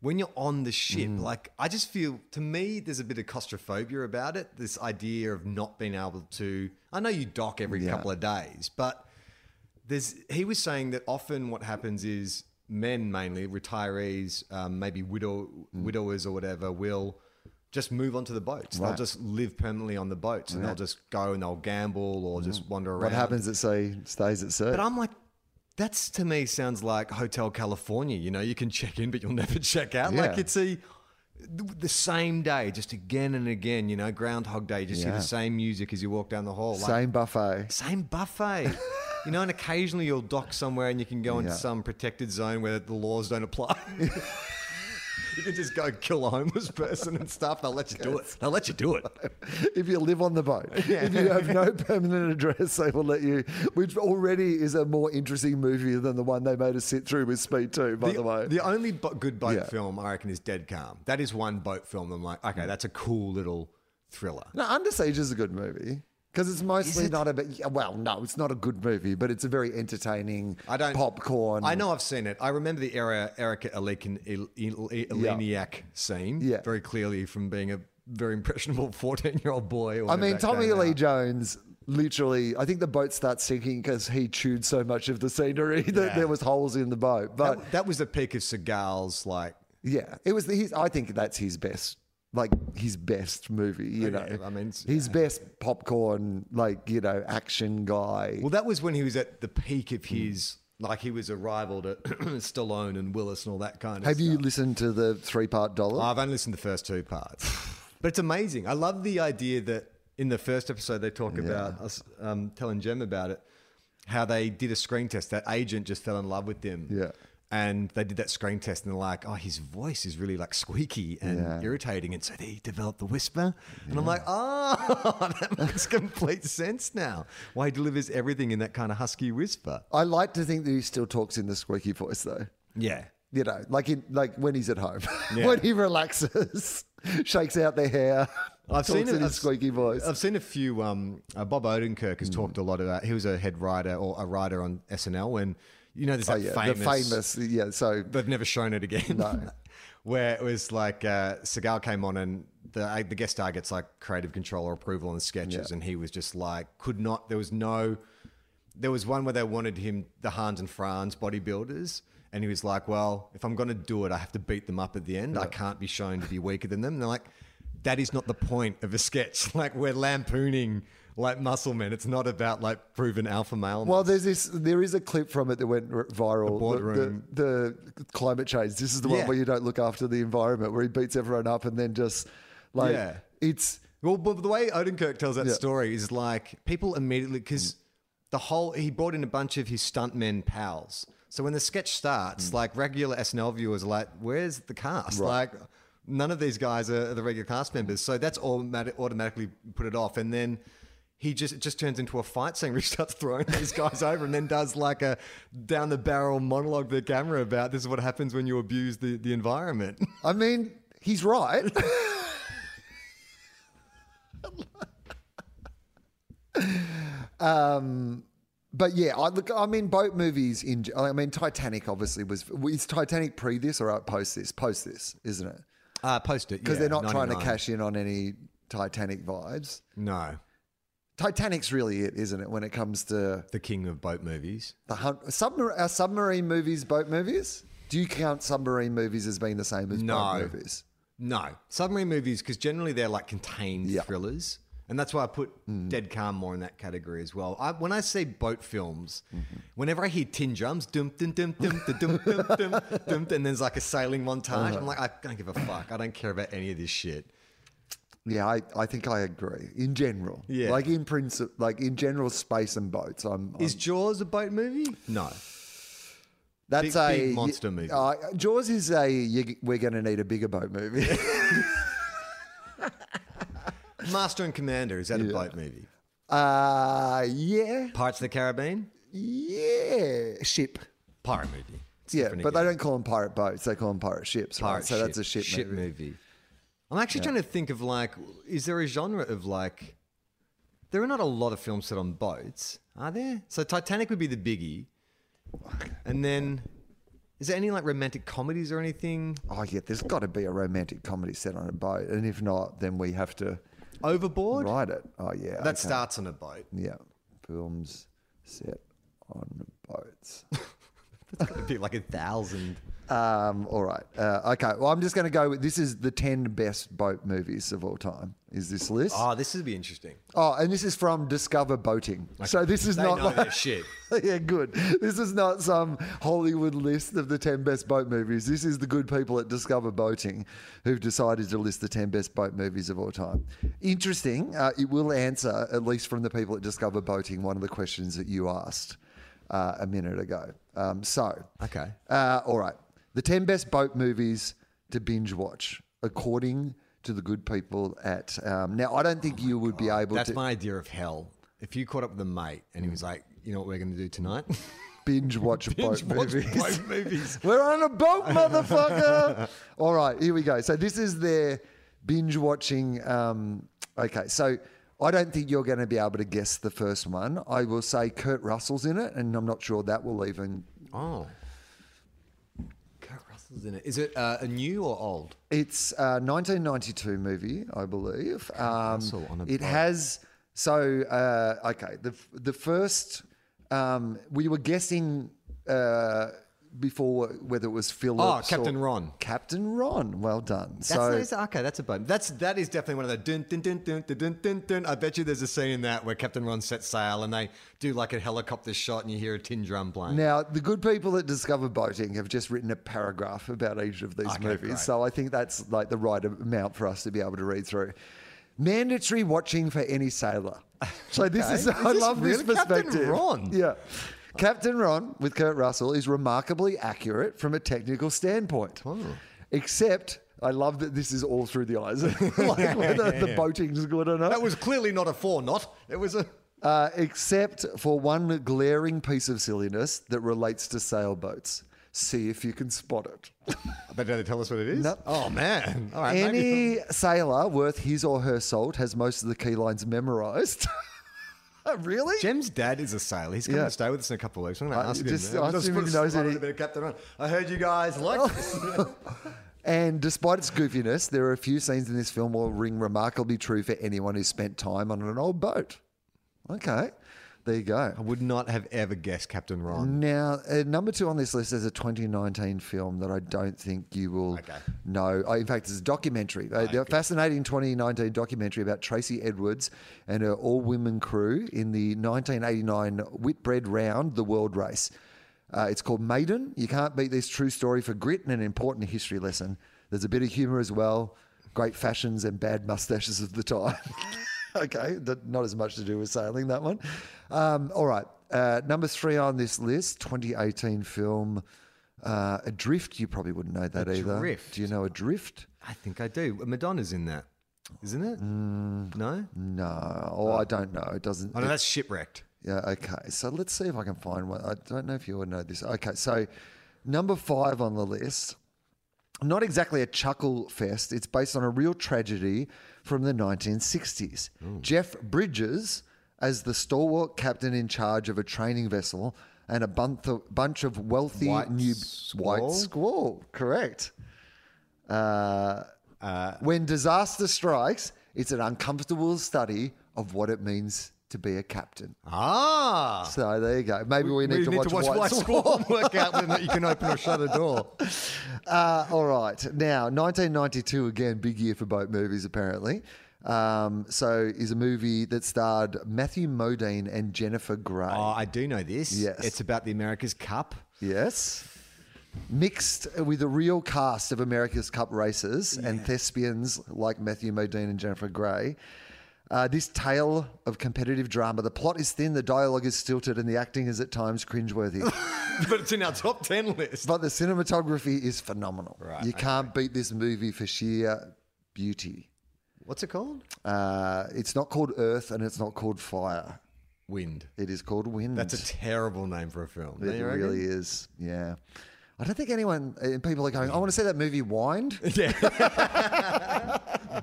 when you're on the ship, like I just feel to me there's a bit of claustrophobia about it. This idea of not being able to. I know you dock every Yeah. couple of days, but there's he was saying that often what happens is men mainly retirees um, maybe widow widowers or whatever will just move onto the boats. They'll just live permanently on the boats and they'll just go and they'll gamble or just wander around. what happens at sea stays at sea. but i'm like that's to me sounds like hotel california you know you can check in but you'll never check out. Like it's a the same day just again and again you know groundhog day you just hear Yeah. the same music as you walk down the hall like, Same buffet. same buffet. you know, and occasionally you'll dock somewhere and you can go into Yeah. some protected zone where the laws don't apply. you can just go kill a homeless person and stuff. They'll let you do it. They'll let you do it. if you live on the boat. If you have no permanent address, they will let you, which already is a more interesting movie than the one they made us sit through with Speed 2, by the, way. The only bo- good boat Yeah. film I reckon is Dead Calm. That is one boat film. I'm like, okay, that's a cool little thriller. no, Under Siege is a good movie. Because it's mostly it? not a well, no, it's not a good movie, but it's a very entertaining I don't popcorn. I know I've seen it. I remember the era Erica Elikin, El, El, Eleniak scene Yeah. very clearly from being a very impressionable 14 year old boy. I mean, Tommy Lee out. Jones literally, I think the boat starts sinking because he chewed so much of the scenery that Yeah. there was holes in the boat. But That, that was the peak of Seagal's like. Yeah, it was. The, his, I think that's his best, like his best movie. You Okay, know, I mean, his best popcorn, like you know, action guy. Well, that was when he was at the peak of his. Like he was a rival to Stallone and Willis and all that kind of stuff. Have stuff. you listened to the three part Dollop? I've only listened to the first two parts, but it's amazing. I love the idea that in the first episode they talk about us um, telling Jem about it, how they did a screen test. That agent just fell in love with him. Yeah. And they did that screen test, and they're like, "Oh, his voice is really like squeaky and Yeah. irritating," and so they developed the whisper. And I'm like, "Oh, that makes complete sense now. Why he delivers everything in that kind of husky whisper." I like to think that he still talks in the squeaky voice, though. Yeah, You know, like in like when he's at home, Yeah. when he relaxes, shakes out their hair. I've seen it. in his I've- squeaky voice. I've seen a few. Um, uh, Bob Odenkirk has talked a lot about. He was a head writer or a writer on SNL, and you know, there's oh yeah, famous. the famous. Yeah, so They've never shown it again. No. Where it was like uh, Seagal came on and the the guest star gets like creative control or approval on the sketches, Yeah. and he was just like could not. There was no. There was one where they wanted him the Hans and Franz bodybuilders. And he was like, "Well, if I'm going to do it, I have to beat them up at the end. I can't be shown to be weaker than them." And they're like, "That is not the point of a sketch. Like we're lampooning like muscle men. It's not about like proven alpha male." Well, there's this. There is a clip from it that went viral. boardroom. The, the, climate change. This is the Yeah. one where you don't look after the environment, where he beats everyone up, and then just like Yeah. it's Well, but the way Odenkirk tells that Yeah. story is like people immediately because mm. the whole he brought in a bunch of his stuntmen pals. So when the sketch starts, mm. like regular SNL viewers are like, "Where's the cast?" Like none of these guys are the regular cast members. So that's automatic, automatically put it off, and then. He just it just turns into a fight scene where he starts throwing these guys over and then does like a down the barrel monologue to the camera about this is what happens when you abuse the, the environment. I mean, he's right. um, but yeah, I look. I mean, boat movies. In I mean, Titanic obviously was. Is Titanic pre this or post this? Post this, isn't it? Uh, post it Because they're not trying to cash in on any Titanic vibes. No, Titanic's really it, isn't it? When it comes to the king of boat movies. the hunt, submar- are submarine movies, boat movies. Do you count submarine movies as being the same as No. boat movies? No, submarine movies because generally they're like contained Yeah. Hmm. thrillers, and that's why I put Dead Calm more in that category as well. I, when I say boat films, Mm-hmm. whenever I hear tin drums, dum dum dum dum dum dum dum dum, dum, and there's like a sailing montage, Uh-huh. I'm like, I don't give a fuck. I don't care about any of this shit. Yeah, I, I think I agree. In general, Yeah. like in principle, like in general, space and boats. I'm, I'm Is Jaws a boat movie? No. that's big- a big monster movie. Uh, Jaws is a you, we're going to need a bigger boat movie. Master and Commander is that a boat movie? uh yeah, Pirates of the Caribbean? yeah, ship. Pirate movie. It's Yeah, different but they don't call them pirate boats; they call them pirate ships. right? Pirate So that's a ship, ship movie. movie. I'm actually trying to think of like, is there a genre of like? There are not a lot of films set on boats, are there? So Titanic would be the biggie, and then is there any like romantic comedies or anything? Oh yeah, there's got to be a romantic comedy set on a boat, and if not, then we have to Overboard. write it. Oh yeah, That okay. starts on a boat. Yeah, films set on boats. It'd be like a thousand. Um, all right. Uh, okay. Well, I'm just going to go with this is the 10 best boat movies of all time. Is this list? Oh, this would be interesting. Oh, and this is from Discover Boating. So this is They not like, shit. yeah, good. This is not some Hollywood list of the 10 best boat movies. This is the good people at Discover Boating who've decided to list the 10 best boat movies of all time. Interesting. Uh, it will answer, at least from the people at Discover Boating, one of the questions that you asked uh, a minute ago. Um, so, Okay. uh, all right. The 10 best boat movies to binge watch, according to the good people at. Um, now, I don't think you would be able to That's to my idea of hell. If you caught up with a mate and he was like, "You know what we're going to do tonight? binge watch Binge boat watch movies. boat movies." We're on a boat, motherfucker. All right, here we go. So this is their binge watching. Um, okay, so I don't think you're going to be able to guess the first one. I will say Kurt Russell's in it, and I'm not sure that will even. Oh. Russell's in it. Is it uh, a new or old? It's a 1992 movie, I believe. Um, Russell on a it boat. has so uh, okay. The the first um, we were guessing. Uh, before whether it was Phillips Oh, Captain Ron. Captain Ron, well done. That's so nice. okay. That's a boat. That's that is definitely one of the dun dun dun dun dun dun dun. dun. I bet you there's a scene in that where Captain Ron sets sail and they do like a helicopter shot and you hear a tin drum playing. Now, the good people that Discover Boating have just written a paragraph about each of these Okay, movies. great. So I think that's like the right amount for us to be able to read through. Mandatory watching for any sailor. So this Okay. is, Is I this love this perspective. Captain. Ron? Yeah. Captain Ron with Kurt Russell is remarkably accurate from a technical standpoint. Oh. Except, I love that this is all through the eyes. like whether the boating's good or not. That was clearly not a four knot. It was a. Uh, except for one glaring piece of silliness that relates to sailboats. See if you can spot it. I bet they tell us what it is. Oh man! All right. maybe- Any sailor worth his or her salt has most of the key lines memorized. really? Jem's dad is a sailor. He's coming Yeah. to stay with us in a couple of weeks. I'm going to ask him. just uh, ask just him put if a he knows any- a bit of Captain. I heard you guys like this. And despite its goofiness, there are a few scenes in this film will ring remarkably true for anyone who spent time on an old boat. Okay, there you go. I would not have ever guessed Captain Ron. Now, uh, number two on this list is a 2019 film that I don't think you will Okay. know. Oh, in fact, it's a documentary, a a fascinating 2019 documentary about Tracy Edwards and her all-women crew in the 1989 Whitbread Round, the World Race. Uh, it's called Maiden. You can't beat this true story for grit and an important history lesson. There's a bit of humour as well, great fashions and bad mustaches of the time. okay, that- not as much to do with sailing, that one. Um, all right, uh, number three on this list 2018 film uh, Adrift. You probably wouldn't know that either. Adrift. Do you know Adrift? I think I do. Madonna's in that, isn't it? no. No, oh, I don't know. It doesn't. Oh no, that's shipwrecked. Yeah, okay. So let's see if I can find one. I don't know if you would know this. Okay, so number five on the list, not exactly a chuckle fest. It's based on a real tragedy from the 1960s. Jeff Bridges, as the stalwart captain in charge of a training vessel, and a bunch of, bunch of wealthy White new Squall? white squall. Correct. Uh, when disaster strikes, it's an uncomfortable study of what it means to be a captain. Ah. So there you go. Maybe we, need, to, watch White, Squall. Squall. Work out whether you can open or shut a door. Uh, all right. Now, 1992, again, big year for boat movies, apparently. Um, so, is a movie that starred Matthew Modine and Jennifer Grey. Oh, I do know this. Yes. It's about the America's Cup. yes. mixed with a real cast of America's Cup racers and thespians like Matthew Modine and Jennifer Grey. Uh, this tale of competitive drama, the plot is thin, the dialogue is stilted, and the acting is at times cringeworthy. but it's in our top 10 list. but the cinematography is phenomenal. Right, you can't beat this movie for sheer beauty. What's it called? Uh, it's not called Earth and it's not called Fire. Wind. It is called Wind. That's a terrible name for a film. It don't reckon? really is. Yeah. I don't think anyone, uh, people are going, I want to see that movie Wind.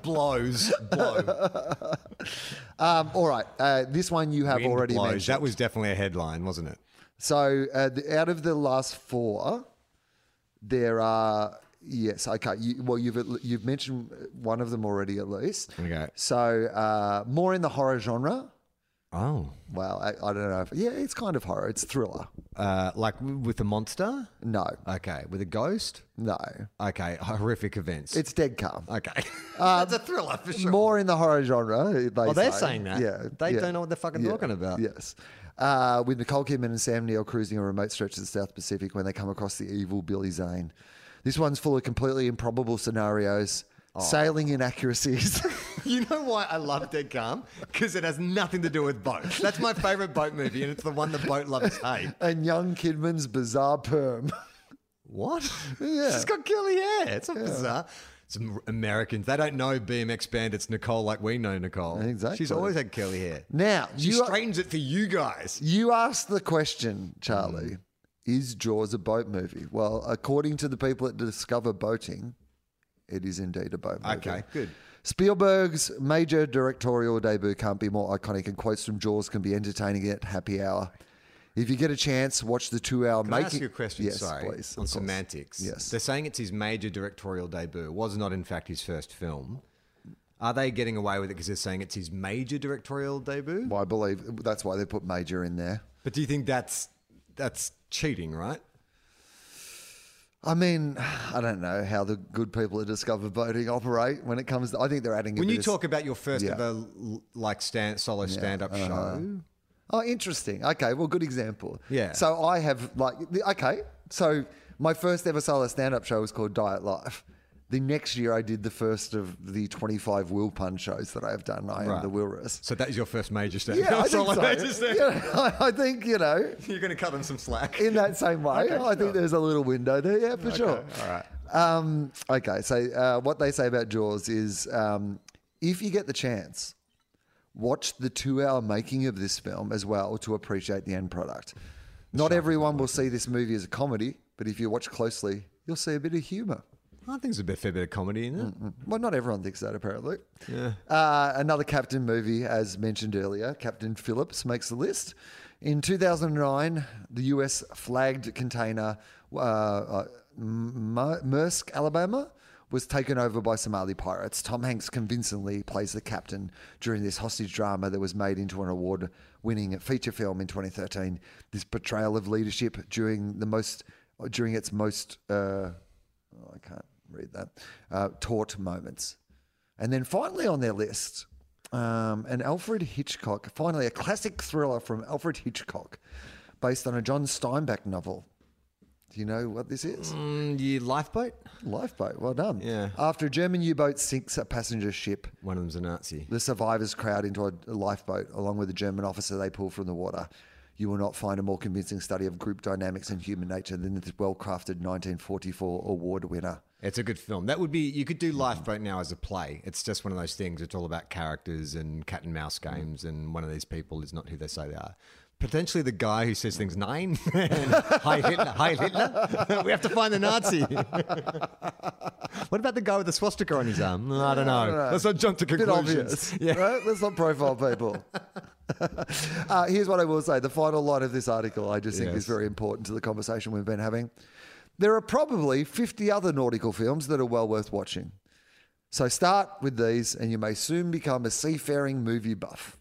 blows. Blow. Um, all right. Uh, this one you have Wind already blows. mentioned. That was definitely a headline, wasn't it? So uh, the, out of the last four, there are yes, okay. You, well, you've you've mentioned one of them already at least. Okay. So uh, more in the horror genre. Oh. Well, I, I don't know. If, yeah, it's kind of horror. It's thriller. Uh, like w- with a monster? No, Okay. With a ghost? no. Okay. Horrific events. It's dead calm. okay. That's a thriller for sure. More in the horror genre. They Oh, they're say. saying that. Yeah, They yeah, don't know what they're fucking yeah, talking about. Yes. Uh, with Nicole Kidman and Sam Neill cruising a remote stretch of the South Pacific when they come across the evil Billy Zane. This one's full of completely improbable scenarios. Sailing inaccuracies. You know why I love Dead Calm? Because it has nothing to do with boats. That's my favorite boat movie, and it's the one the boat lovers hate. and young Kidman's bizarre perm. What? Yeah. She's got curly hair. It's not bizarre. Some Americans, they don't know BMX Bandits Nicole like we know Nicole. Exactly. She's always had curly hair. Now, She you, straightens it for you guys. you asked the question, Charlie Mm. is Jaws a boat movie? Well, according to the people at Discover Boating, it is indeed a boat movie. Okay, good. Spielberg's major directorial debut can't be more iconic, and quotes from Jaws can be entertaining at happy hour. If you get a chance, watch the two-hour Can making. I ask you a question? Yes, Sorry, please. on semantics. Yes. they're saying it's his major directorial debut. It was not, in fact, his first film. Are they getting away with it because they're saying it's his major directorial debut? Well, I believe that's why they put major in there. But do you think that's that's cheating, right? I mean, I don't know how the good people at Discover Boating operate when it comes. to... I think they're adding. A When you talk about your first Yeah. ever like stand solo stand up uh-huh. show, Oh, interesting. Okay, well, good example. Yeah. So I have like okay. So my first ever solo stand-up show was called Diet Life. The next year, I did the first of the 25 Will Pun shows that I have done. I am Right. the Wilrus. so that is your first major step. Yeah, I think so. Yeah, I, think you know, You're going to cut them some slack. in that same way, Okay, I think there's a little window there. Yeah, for sure. all right. Um, okay, so uh, what they say about Jaws is um, if you get the chance, watch the two hour making of this film as well to appreciate the end product. Not everyone will see this movie as a comedy, but if you watch closely, you'll see a bit of humour. I think there's a bit, fair bit of comedy in it. Well, not everyone thinks that, apparently. Yeah. Uh, another Captain movie, as mentioned earlier, Captain Phillips makes the list. In 2009, the US flagged container uh, uh, M- Maersk, Alabama, was taken over by Somali pirates. Tom Hanks convincingly plays the captain during this hostage drama that was made into an award winning feature film in 2013. This portrayal of leadership during the most during its most uh, oh, I can't read that uh, taut moments. And then finally on their list, um, an Alfred Hitchcock, finally a classic thriller from Alfred Hitchcock, based on a John Steinbeck novel. Do you know what this is? Mm, lifeboat? Lifeboat. Well done. Yeah. After a German U-boat sinks a passenger ship, One of them's a Nazi. the survivors crowd into a lifeboat along with a German officer they pull from the water. You will not find a more convincing study of group dynamics and human nature than this well-crafted 1944 award winner. It's a good film. That would be you could do Lifeboat now as a play. It's just one of those things. It's all about characters and cat and mouse games, and one of these people is not who they say they are. Potentially the guy who says things nine. Hi Hitler. Hi Hitler. we have to find the Nazi. what about the guy with the swastika on his arm? I don't know. Let's not jump to bit conclusions. yeah. right? Let's not profile people. uh, here's what I will say: the final line of this article, I just think, Yes. is very important to the conversation we've been having. There are probably 50 other nautical films that are well worth watching. So start with these, and you may soon become a seafaring movie buff.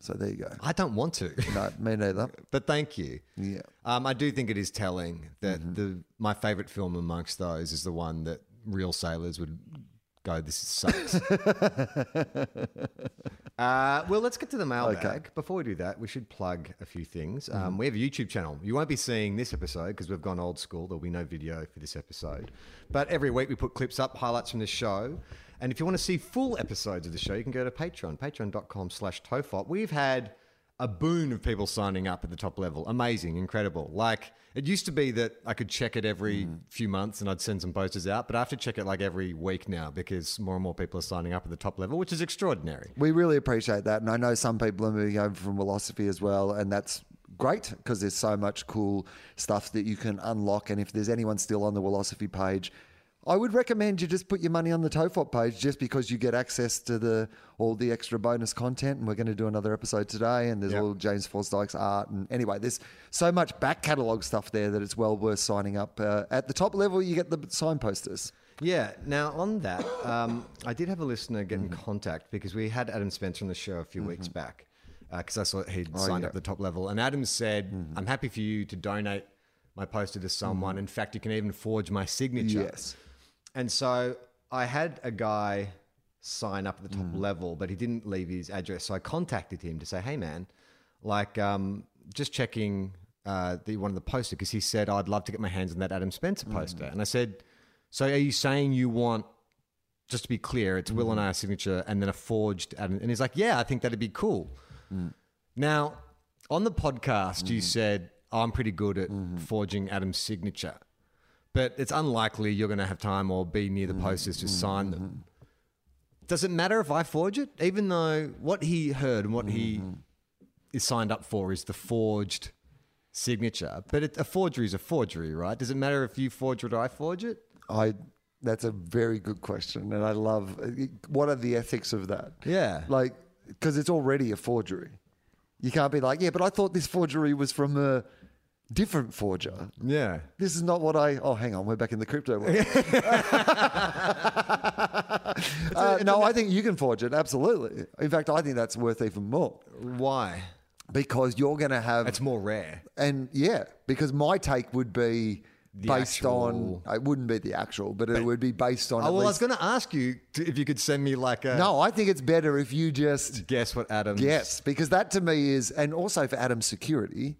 So there you go. I don't want to, No, me neither. but thank you. Yeah. Um, I do think it is telling that the my favorite film amongst those is the one that real sailors would go, "This sucks." Uh, well, let's get to the mailbag. Okay. Before we do that, we should plug a few things. Mm-hmm. Um, we have a YouTube channel. You won't be seeing this episode because we've gone old school. There'll be no video for this episode. But every week we put clips up, highlights from the show. And if you want to see full episodes of the show, you can go to Patreon, patreon.com slash tofop. We've had a boon of people signing up at the top level. Amazing, incredible. Like, it used to be that I could check it every Mm. few months and I'd send some posters out, but I have to check it like every week now because more and more people are signing up at the top level, which is extraordinary. We really appreciate that. And I know some people are moving over from Wilosophy as well. And that's great because there's so much cool stuff that you can unlock. And if there's anyone still on the Wilosophy page, I would recommend you just put your money on the Tofop page just because you get access to the all the extra bonus content. And we're going to do another episode today. And there's Yep. all James Forsdyke's art. And anyway, there's so much back catalogue stuff there that it's well worth signing up. Uh, at the top level, you get the sign posters. Yeah. Now, on that, um, I did have a listener get Mm-hmm. in contact because we had Adam Spencer on the show a few weeks back because I saw he'd signed Oh, yeah. Mm-hmm. up at the top level. And Adam said, I'm happy for you to donate my poster to someone. In fact, you can even forge my signature. Yes. And so I had a guy sign up at the top Mm. level, but he didn't leave his address. So I contacted him to say, hey, man, like, um, just checking uh, that you wanted the poster because he said, I'd love to get my hands on that Adam Spencer poster. And I said, so are you saying you want, just to be clear, it's Wil and I signature and then a forged Adam? And he's like, yeah, I think that'd be cool. Now, on the podcast, you said, oh, I'm pretty good at forging Adam's signature, but it's unlikely you're going to have time or be near the mm-hmm. posters to sign them. Mm-hmm. Does it matter if I forge it? Even though what he heard and what he mm-hmm. is signed up for is the forged signature, but it, a forgery is a forgery, right? Does it matter if you forge it or I forge it? I that's a very good question, and I love. What are the ethics of that? Yeah. like because it's already a forgery. You can't be like, yeah, but I thought this forgery was from a different forger. Yeah. This is not what I. Oh, hang on, we're back in the crypto world. uh, no, I think you can forge it. Absolutely. In fact, I think that's worth even more Why? because you're going to have It's more rare. and yeah, because my take would be The based actual- on. It wouldn't be the actual, but it would be based on. Oh, well, I was going to ask you to, if you could send me like a no, I think it's better if you just guess what Adam's. Yes, because that to me is, and also for Adam's security,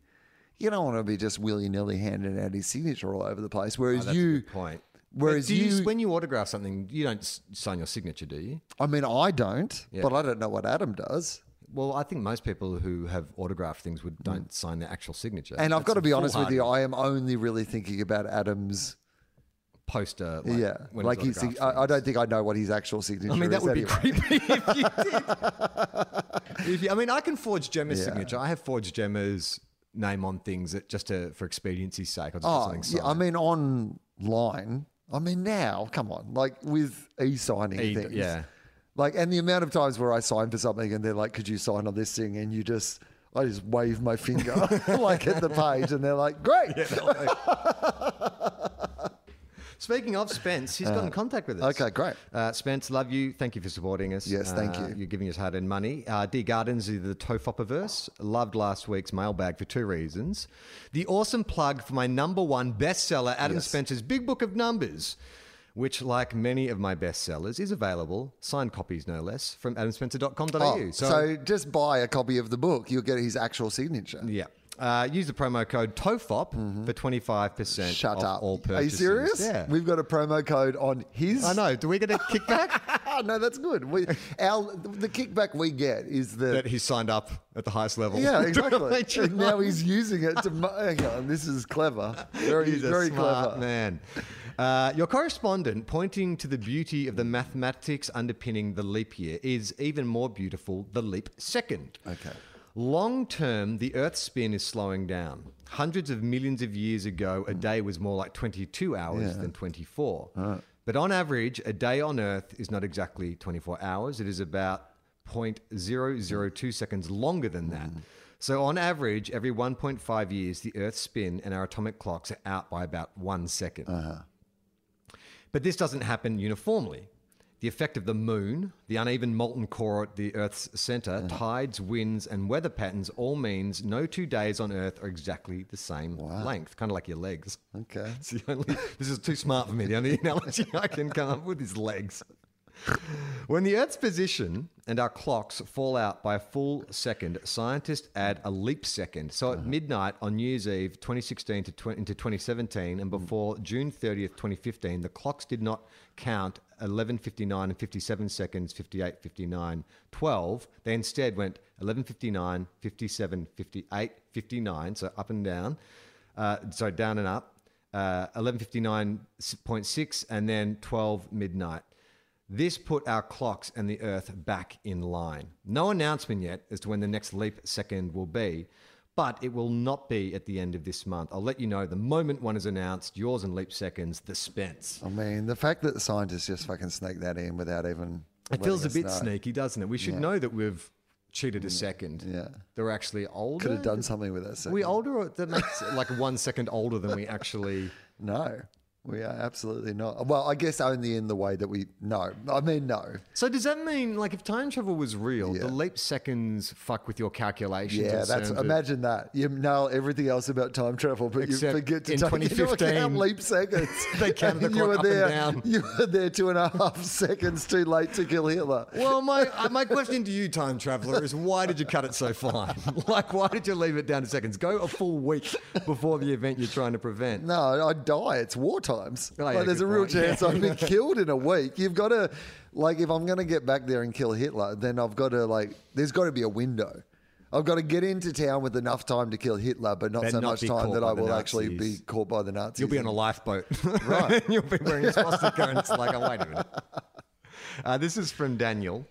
you don't want to be just willy nilly handing out his signature all over the place. Whereas Oh, that's a you, good point. whereas you, you, when you autograph something, you don't sign your signature, do you? I mean, I don't, Yeah. but I don't know what Adam does. Well, I think most people who have autographed things would don't mm. sign their actual signature. And I've got to be honest with you, I am only really thinking about Adam's. poster. Like, yeah, when like he's sig- I, I don't think I know what his actual signature I mean, that would be creepy if you did. If you- I mean, I can forge Gemma's Yeah. signature. I have forged Gemma's name on things that just to, for expediency's sake. I'll just Oh, something yeah, I mean, online. I mean, now, come on, like with e-signing E- things. yeah. Like, and the amount of times where I sign for something and they're like, "Could you sign on this thing?" and you just, I just wave my finger like at the page, and they're like, "Great." Speaking of Spence, he's got in contact with us. Uh, okay, great. Uh, Spence, love you. Thank you for supporting us. Yes, thank Uh, you. You're giving us hard earned money. Uh, Dear Gardens, is the Tofopiverse. Loved last week's mailbag for two reasons. The awesome plug for my number one bestseller, Adam Yes. Spencer's Big Book of Numbers, which, like many of my bestsellers, is available, signed copies no less, from adamspencer.com.au. Oh, so, just buy a copy of the book, you'll get his actual signature. yeah. Uh, use the promo code TOFOP for 25% Mm-hmm. Shut off up. all Are you serious? Yeah. We've got a promo code on his. I know. Do we get a kickback? no, that's good. We, our the kickback we get is the that he signed up at the highest level. Yeah, exactly. and now he's using it to. Hang on, this is clever. Very, He's a very smart clever. man. Uh, your correspondent pointing to the beauty of the mathematics underpinning the leap year is even more beautiful the leap second. Okay. Long term, the Earth's spin is slowing down. Hundreds of millions of years ago, a hmm. day was more like 22 hours Yeah. than 24. But on average, a day on Earth is not exactly 24 hours. It is about 0.002 seconds longer than that. Hmm. So, on average, every 1.5 years, the Earth's spin and our atomic clocks are out by about one second. Uh-huh. But this doesn't happen uniformly. The effect of the moon, the uneven molten core at the Earth's center, mm. tides, winds, and weather patterns all means no two days on Earth are exactly the same length, kind of like your legs. Okay. It's the only, this is too smart for me. The only analogy I can come up with is legs. When the Earth's position and our clocks fall out by a full second, scientists add a leap second. So at midnight on New Year's Eve 2016 to 20, into 2017 and before June 30th, 2015, the clocks did not count 11:59 and 57 seconds, 58, 59, 12. They instead went 11:59, 57, 58, 59. So up and down. Uh, so down and up. Uh, 11:59.6 and then 12 midnight. This put our clocks and the Earth back in line. No announcement yet as to when the next leap second will be, but it will not be at the end of this month. I'll let you know the moment one is announced. Yours and leap seconds, the Spence. I mean, the fact that the scientists just fucking sneak that in without even. It feels a bit know. sneaky, doesn't it? We should know that we've cheated a mm. second. Yeah. They're actually older. Could have done something with that. Are we older or that makes like one second older than we actually. No, we are absolutely not. Well, I guess only in the way that we no. I mean, no. So does that mean, like, if time travel was real, Yeah. the leap seconds fuck with your calculations? Yeah, that's imagine that. You nail everything else about time travel, but Except you forget to in take into account leap seconds. they counted the you were up and there, down. You were there two and a half seconds too late to kill Hitler. Well, my uh, my question to you, time traveler, is why did you cut it so fine? like, why did you leave it down to seconds? Go a full week before the event you're trying to prevent. No, I'd die. It's war times. Oh, yeah, like, there's a real point. chance Yeah. I'd be killed in a week. You've got to, like, if I'm going to get back there and kill Hitler, then I've got to, like, there's got to be a window. I've got to get into town with enough time to kill Hitler, but not But so not much time that I the will actually be caught by the Nazis. You'll be on a lifeboat, Right. You'll be wearing a swastika, and it's like, oh wait a minute. Uh, this is from Daniel.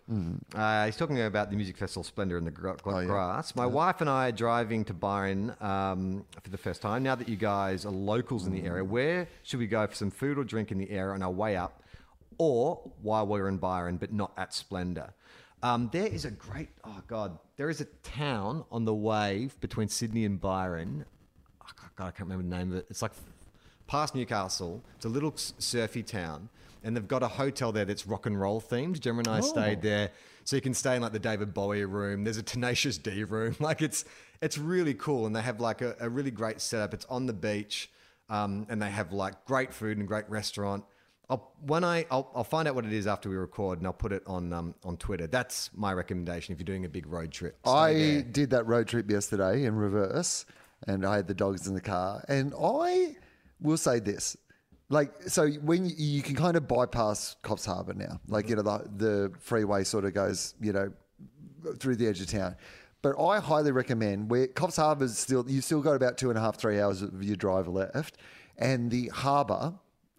Uh, he's talking about the music festival Splendour in the Gra- Gra- Mm. Oh, yeah. Grass. My wife and I are driving to Byron um, for the first time. Now that you guys are locals in the area, Mm. where should we go for some food or drink in the area on our way up, or while we're in Byron but not at Splendour? Um, there is a great, oh God, there is a town on the wave between Sydney and Byron. Oh, God, I can't remember the name of it. It's like past Newcastle. It's a little surfy town, and they've got a hotel there that's rock and roll themed. Gemma and I stayed there, so you can stay in like the David Bowie room. There's a Tenacious D room. Like it's it's really cool, and they have like a, a really great setup. It's on the beach, um, and they have like great food and great restaurant. I'll, when I I'll, I'll find out what it is after we record, and I'll put it on um, on Twitter. That's my recommendation if you're doing a big road trip. I there. did that road trip yesterday in reverse, and I had the dogs in the car. And I will say this: like, so when you, you can kind of bypass Coffs Harbour now, like you know the the freeway sort of goes, you know, through the edge of town. But I highly recommend where Coffs Harbour's still you still got about two and a half three hours of your drive left, and the harbour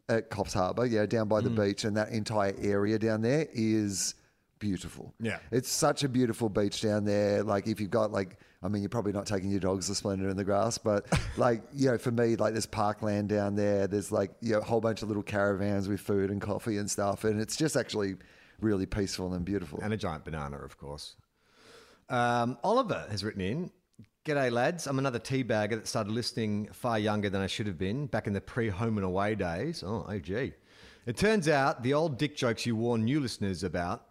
at Coffs Harbour, yeah, down by the mm. beach, and that entire area down there is beautiful. Yeah. It's such a beautiful beach down there. Like if you've got like, I mean, you're probably not taking your dogs to Splendour in the grass, but like, you know, for me, like there's parkland down there. There's like, you know, a whole bunch of little caravans with food and coffee and stuff. And it's just actually really peaceful and beautiful. And a giant banana, of course. Um, Oliver has written in G'day, lads. I'm another teabagger that started listening far younger than I should have been back in the pre home and away days. Oh, oh, gee. It turns out the old dick jokes you warn new listeners about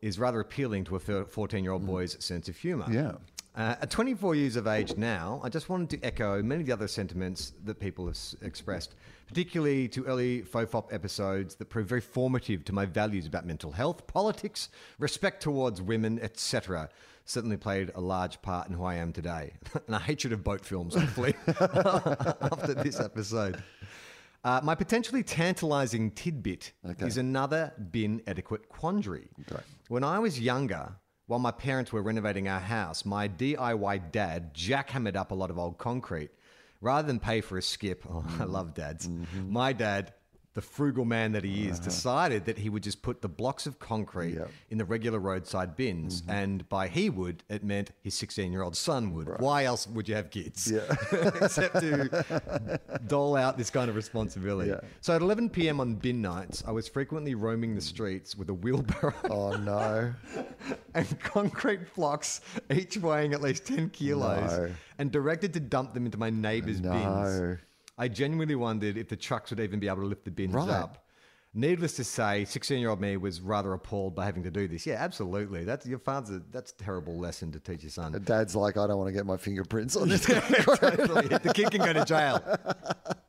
is rather appealing to a 14 year old boy's sense of humour. Yeah. Uh, at 24 years of age now, I just wanted to echo many of the other sentiments that people have s- expressed, particularly to early FOFOP episodes that proved very formative to my values about mental health, politics, respect towards women, etc. Certainly played a large part in who I am today. and a hatred of boat films, hopefully, after this episode. Uh, my potentially tantalizing tidbit Okay. is another bin etiquette quandary. When I was younger, while my parents were renovating our house, my DIY dad jackhammered up a lot of old concrete. Rather than pay for a skip, oh, I mm-hmm. love dads, mm-hmm. my dad, the frugal man that he is, uh-huh. decided that he would just put the blocks of concrete Yep. in the regular roadside bins. Mm-hmm. And by he would, it meant his 16 year old son would. Why else would you have kids? Yeah. Except to dole out this kind of responsibility. Yeah. So at 11 p.m. on bin nights, I was frequently roaming the mm. streets with a wheelbarrow Oh, no. and concrete blocks, each weighing at least 10 kilos, No. and directed to dump them into my neighbour's No. bins. I genuinely wondered if the trucks would even be able to lift the bins Right. up. Needless to say, 16 year old me was rather appalled by having to do this. Yeah, absolutely. That's your father's, that's a terrible lesson to teach your son. Dad's like, I don't want to get my fingerprints on this. totally. The kid can go to jail.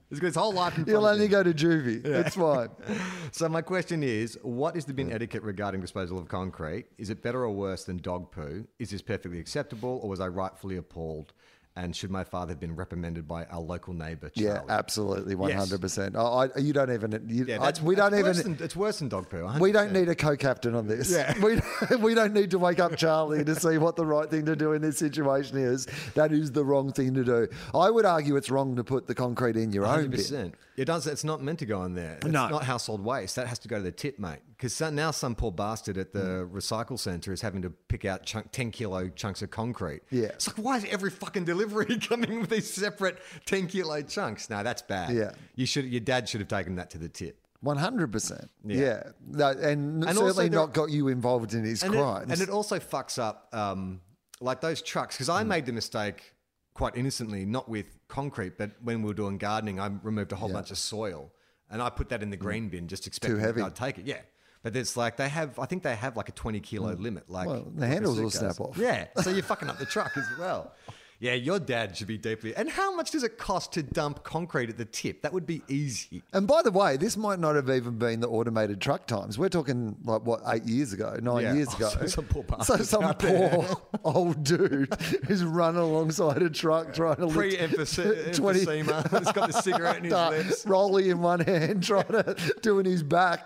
He's got his whole life in front He'll of only go to juvie. It's fine. So my question is, what is the bin etiquette regarding disposal of concrete? Is it better or worse than dog poo? Is this perfectly acceptable, or was I rightfully appalled? And should my father have been reprimanded by our local neighbour, Yeah, absolutely, one hundred percent. You don't even. You, Yeah, I- that's, we don't even. Than, it's worse than dog poo. 100%. we don't need a co-captain on this. Yeah. We, we don't need to wake up Charlie to see what the right thing to do in this situation is. That is the wrong thing to do. I would argue it's wrong to put the concrete in your own Hundred bin. percent. It does. It's not meant to go in there. It's No. not household waste. That has to go to the tip, mate. Because now some poor bastard at the Mm. recycle centre is having to pick out chunk, ten kilo chunks of concrete. Yeah. It's like why is every fucking delivery coming with these separate ten kilo chunks? No, that's bad. Yeah. You should. Your dad should have taken that to the tip. One hundred percent. Yeah. No, and, And certainly not got you involved in his And it, crimes. and it also fucks up um, like those trucks because I Mm. made the mistake quite innocently, not with concrete, but when we were doing gardening, I removed a whole bunch of soil and I put that in the green bin, just expecting Mm. heavy. I'd take it. Yeah. But it's like they have, I think they have like a 20 kilo limit. Like Mm. Well, the handles will snap off. Yeah. So you're fucking up the truck as well. Yeah, your dad should be deeply. And how much does it cost to dump concrete at the tip? That would be easy. And by the way, this might not have even been the automated truck times. We're talking like what eight years ago, nine Yeah. years ago. so some poor So some poor old dude who's running alongside a truck trying to Pre emphysema. He's got the cigarette in his lips. rolling in one hand, trying to doing his back.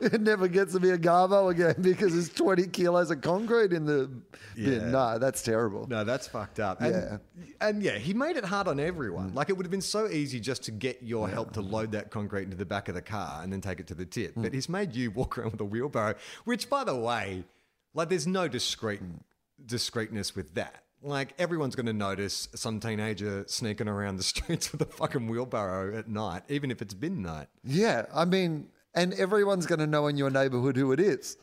It never gets to be a garbo again because there's 20 kilos of concrete in the Yeah. bin. No, that's terrible. No, that's fucked up. And, Yeah. And yeah, he made it hard on everyone. Mm. Like it would have been so easy just to get your help to load that concrete into the back of the car and then take it to the tip. But mm. he's made you walk around with a wheelbarrow, which, by the way, like there's no discreet mm. discreetness with that. Like everyone's going to notice some teenager sneaking around the streets with a fucking wheelbarrow at night, even if it's bin night. Yeah, I mean, and everyone's going to know in your neighborhood who it is.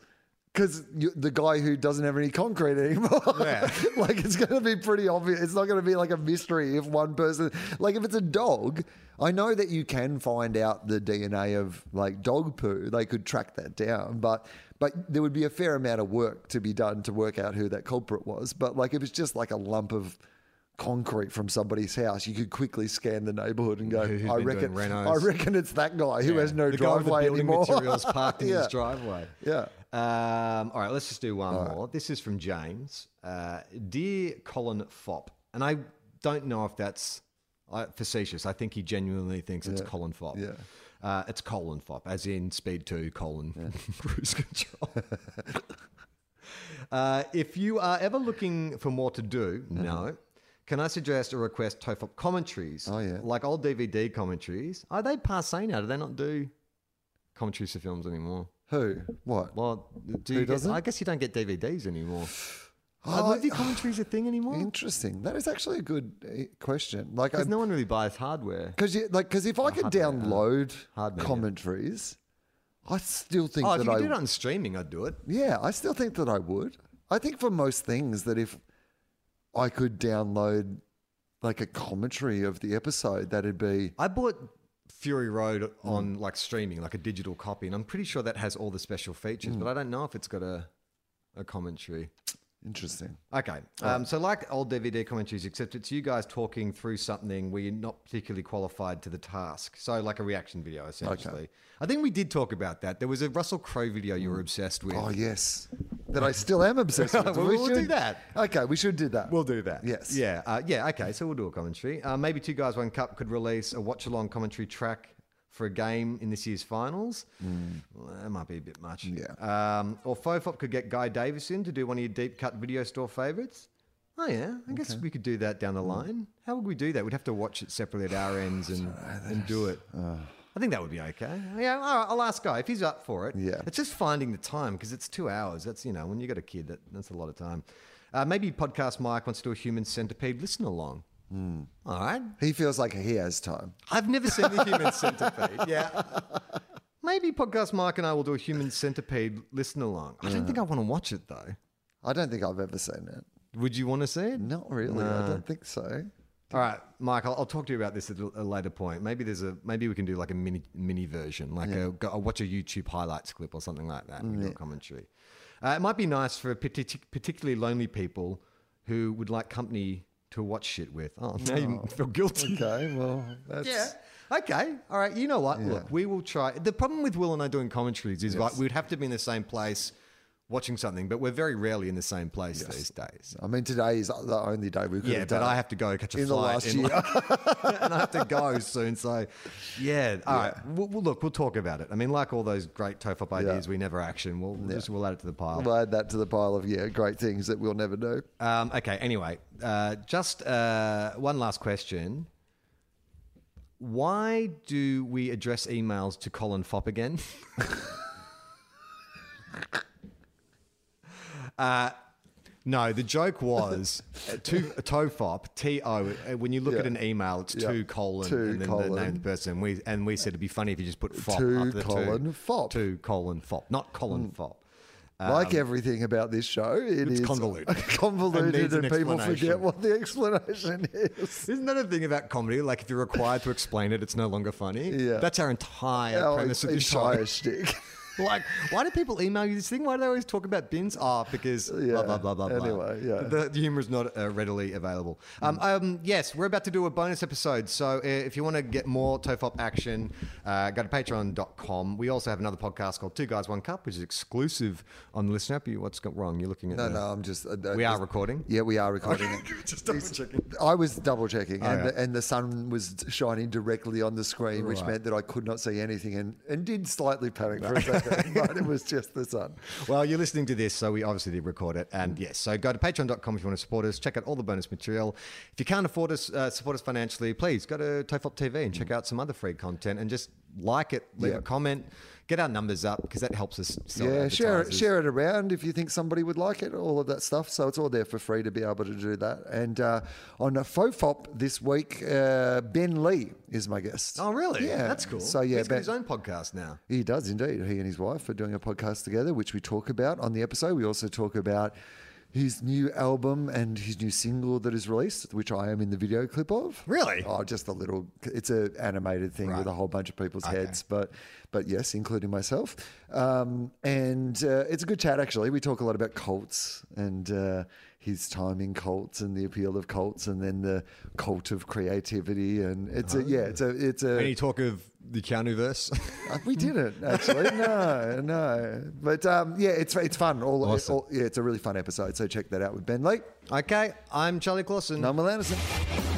Because the guy who doesn't have any concrete anymore, Yeah. like it's going to be pretty obvious. It's not going to be like a mystery if one person, like if it's a dog, I know that you can find out the DNA of like dog poo. They could track that down, but but there would be a fair amount of work to be done to work out who that culprit was. But like if it's just like a lump of concrete from somebody's house, you could quickly scan the neighborhood and go, who's I reckon, I reckon it's that guy who has no the guy with the driveway building anymore. materials parked in Yeah. his driveway. Yeah. Um, all right, let's just do one more. This is from James. Uh, Dear Colin Fopp, and I don't know if that's uh, facetious. I think he genuinely thinks it's Colin Fopp. Yeah. Uh, it's Colin Fopp, as in Speed 2, colon, cruise control. uh, if you are ever looking for more to do, no. Can I suggest or request Tofop commentaries? Oh, yeah. Like old DVD commentaries. Are they passe now? Do they not do commentaries for films anymore? Who? What? Well, do Who you get, doesn't? I guess you don't get DVDs anymore. Oh, Are movie commentaries a thing anymore? Interesting. That is actually a good uh, question. Like, Because no one really buys hardware. because like, because if I could hardware, uh, download hardware, yeah. commentaries, I still think that. Oh, if that you could I. do it on streaming, I'd do it. yeah, I still think that I would. I think for most things that if I could download like a commentary of the episode, that'd be. I bought Fury Road mm. on like streaming, like a digital copy, and I'm pretty sure that has all the special features, but mm. I don't know if it's got a a commentary. Interesting. Okay. Um, so, like old DVD commentaries, except it's you guys talking through something where you're not particularly qualified to the task. So, like a reaction video, essentially. Okay. I think we did talk about that. There was a Russell Crowe video you were mm. obsessed with. Oh yes, that I still am obsessed with. Well, we we'll do that. Okay, we should do that. We'll do that. Yes. Yeah. Uh, yeah. Okay. So we'll do a commentary. Uh, maybe two guys, one cup could release a watch along commentary track for a game in this year's finals. Well, that might be a bit much. Hmm. Yeah. Um, or Fofop could get Guy Davis in to do one of your deep cut video store favorites. Oh yeah, I guess we could do that down Hmm. the line. How would we do that? We'd have to watch it separately at our ends and, and do it. I think that would be okay. Yeah, all right, I'll ask Guy if he's up for it. Yeah. It's just finding the time because it's two hours. That's, you know, when you got a kid, that, that's a lot of time. Uh, maybe Podcast Mike wants to do a human centipede listen along. Hmm. All right. he feels like he has time. I've never seen the human centipede. Yeah. Maybe Podcast Mike and I will do a human centipede listen along. I don't think I want to watch it though. I don't think I've ever seen it. Would you want to see it? Not really. I don't think so. All right, Mike. I'll, I'll talk to you about this at a a later point. Maybe there's a maybe we can do like a mini mini version, like a go, I'll watch a YouTube highlights clip or something like that. commentary. Uh, it might be nice for partic- particularly lonely people who would like company to watch shit with. Oh, now you feel guilty. Okay, well, that's Yeah. Okay, all right. You know what? Look, we will try. The problem with Wil and I doing commentaries is like we'd have to be in the same place watching something, but we're very rarely in the same place these days. I mean, today is the only day we could Yeah, have but I have to go catch a in the flight last in year. and I have to go soon. So, yeah. All right. We'll, we'll look. We'll talk about it. I mean, like all those great Tofop ideas we never action. We'll just we'll add it to the pile. We'll add that to the pile of yeah, great things that we'll never do. Um, okay. Anyway, uh, just uh, one last question. Why do we address emails to Colin Fopp again? uh, no, the joke was uh, to TOFOP, T O. uh, When you look Yeah. at an email, it's Yeah. two colon To and then the name of the person. We and we said it'd be funny if you just put FOP To after the colon two. Fop. To colon FOP, not Colin Fop. like everything about this show, it Um, it's is convoluted. And convoluted, and, an people forget what the explanation is. Isn't that a thing about comedy? Like if you're required to explain it, it's no longer funny. Yeah. That's our entire Our premise of the entire show. shtick. like, why do people email you this thing? Why do they always talk about bins? Oh, because blah Yeah. blah blah blah blah. Anyway, yeah. The, the humor is not uh, readily available. Um, um, yes, we're about to do a bonus episode. So uh, if you want to get more Tofop action, uh, go to patreon.com. We also have another podcast called Two Guys One Cup, which is exclusive on the listener what's got wrong? You're looking at No, the- no, I'm just. Uh, We are recording. Yeah, we are recording. Just double checking. I was double checking, and, Oh, yeah. the, and the sun was shining directly on the screen, which meant that I could not see anything, and, and did slightly panic for a second, but it was just the sun. Well, you're listening to this, so we obviously did record it. And yes, so go to patreon.com if you want to support us. Check out all the bonus material. If you can't afford us, uh, support us financially, please go to Tofop TV and check out some other free content and just like it, leave. Yeah. a comment, get our numbers up because that helps us sell yeah, share it, share it around if you think somebody would like it, all of that stuff. So it's all there for free to be able to do that. And uh, on FOFOP this week, uh, Ben Lee is my guest. Oh, really? Yeah, That's cool. So yeah, He's got Ben, his own podcast now. He does indeed. He and his wife are doing a podcast together, which we talk about on the episode. We also talk about his new album and his new single that is released, which I am in the video clip of. Really? Oh, just a little. It's an animated thing with a whole bunch of people's heads, but but yes, including myself. Um, and uh, it's a good chat actually. We talk a lot about cults and. Uh, his time in cults and the appeal of cults, and then the cult of creativity, and it's a yeah, it's a it's a Any talk of the Keanu verse? uh, We didn't actually. No, no. But um, yeah, it's it's fun. All, Awesome. all- yeah, it's a really fun episode. So check that out with Ben Lee. okay, I'm Charlie Clausen. And I'm Wil Anderson.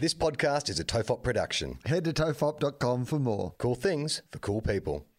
This podcast is a Tofop production. Head to tofop.com for more. Cool things for cool people.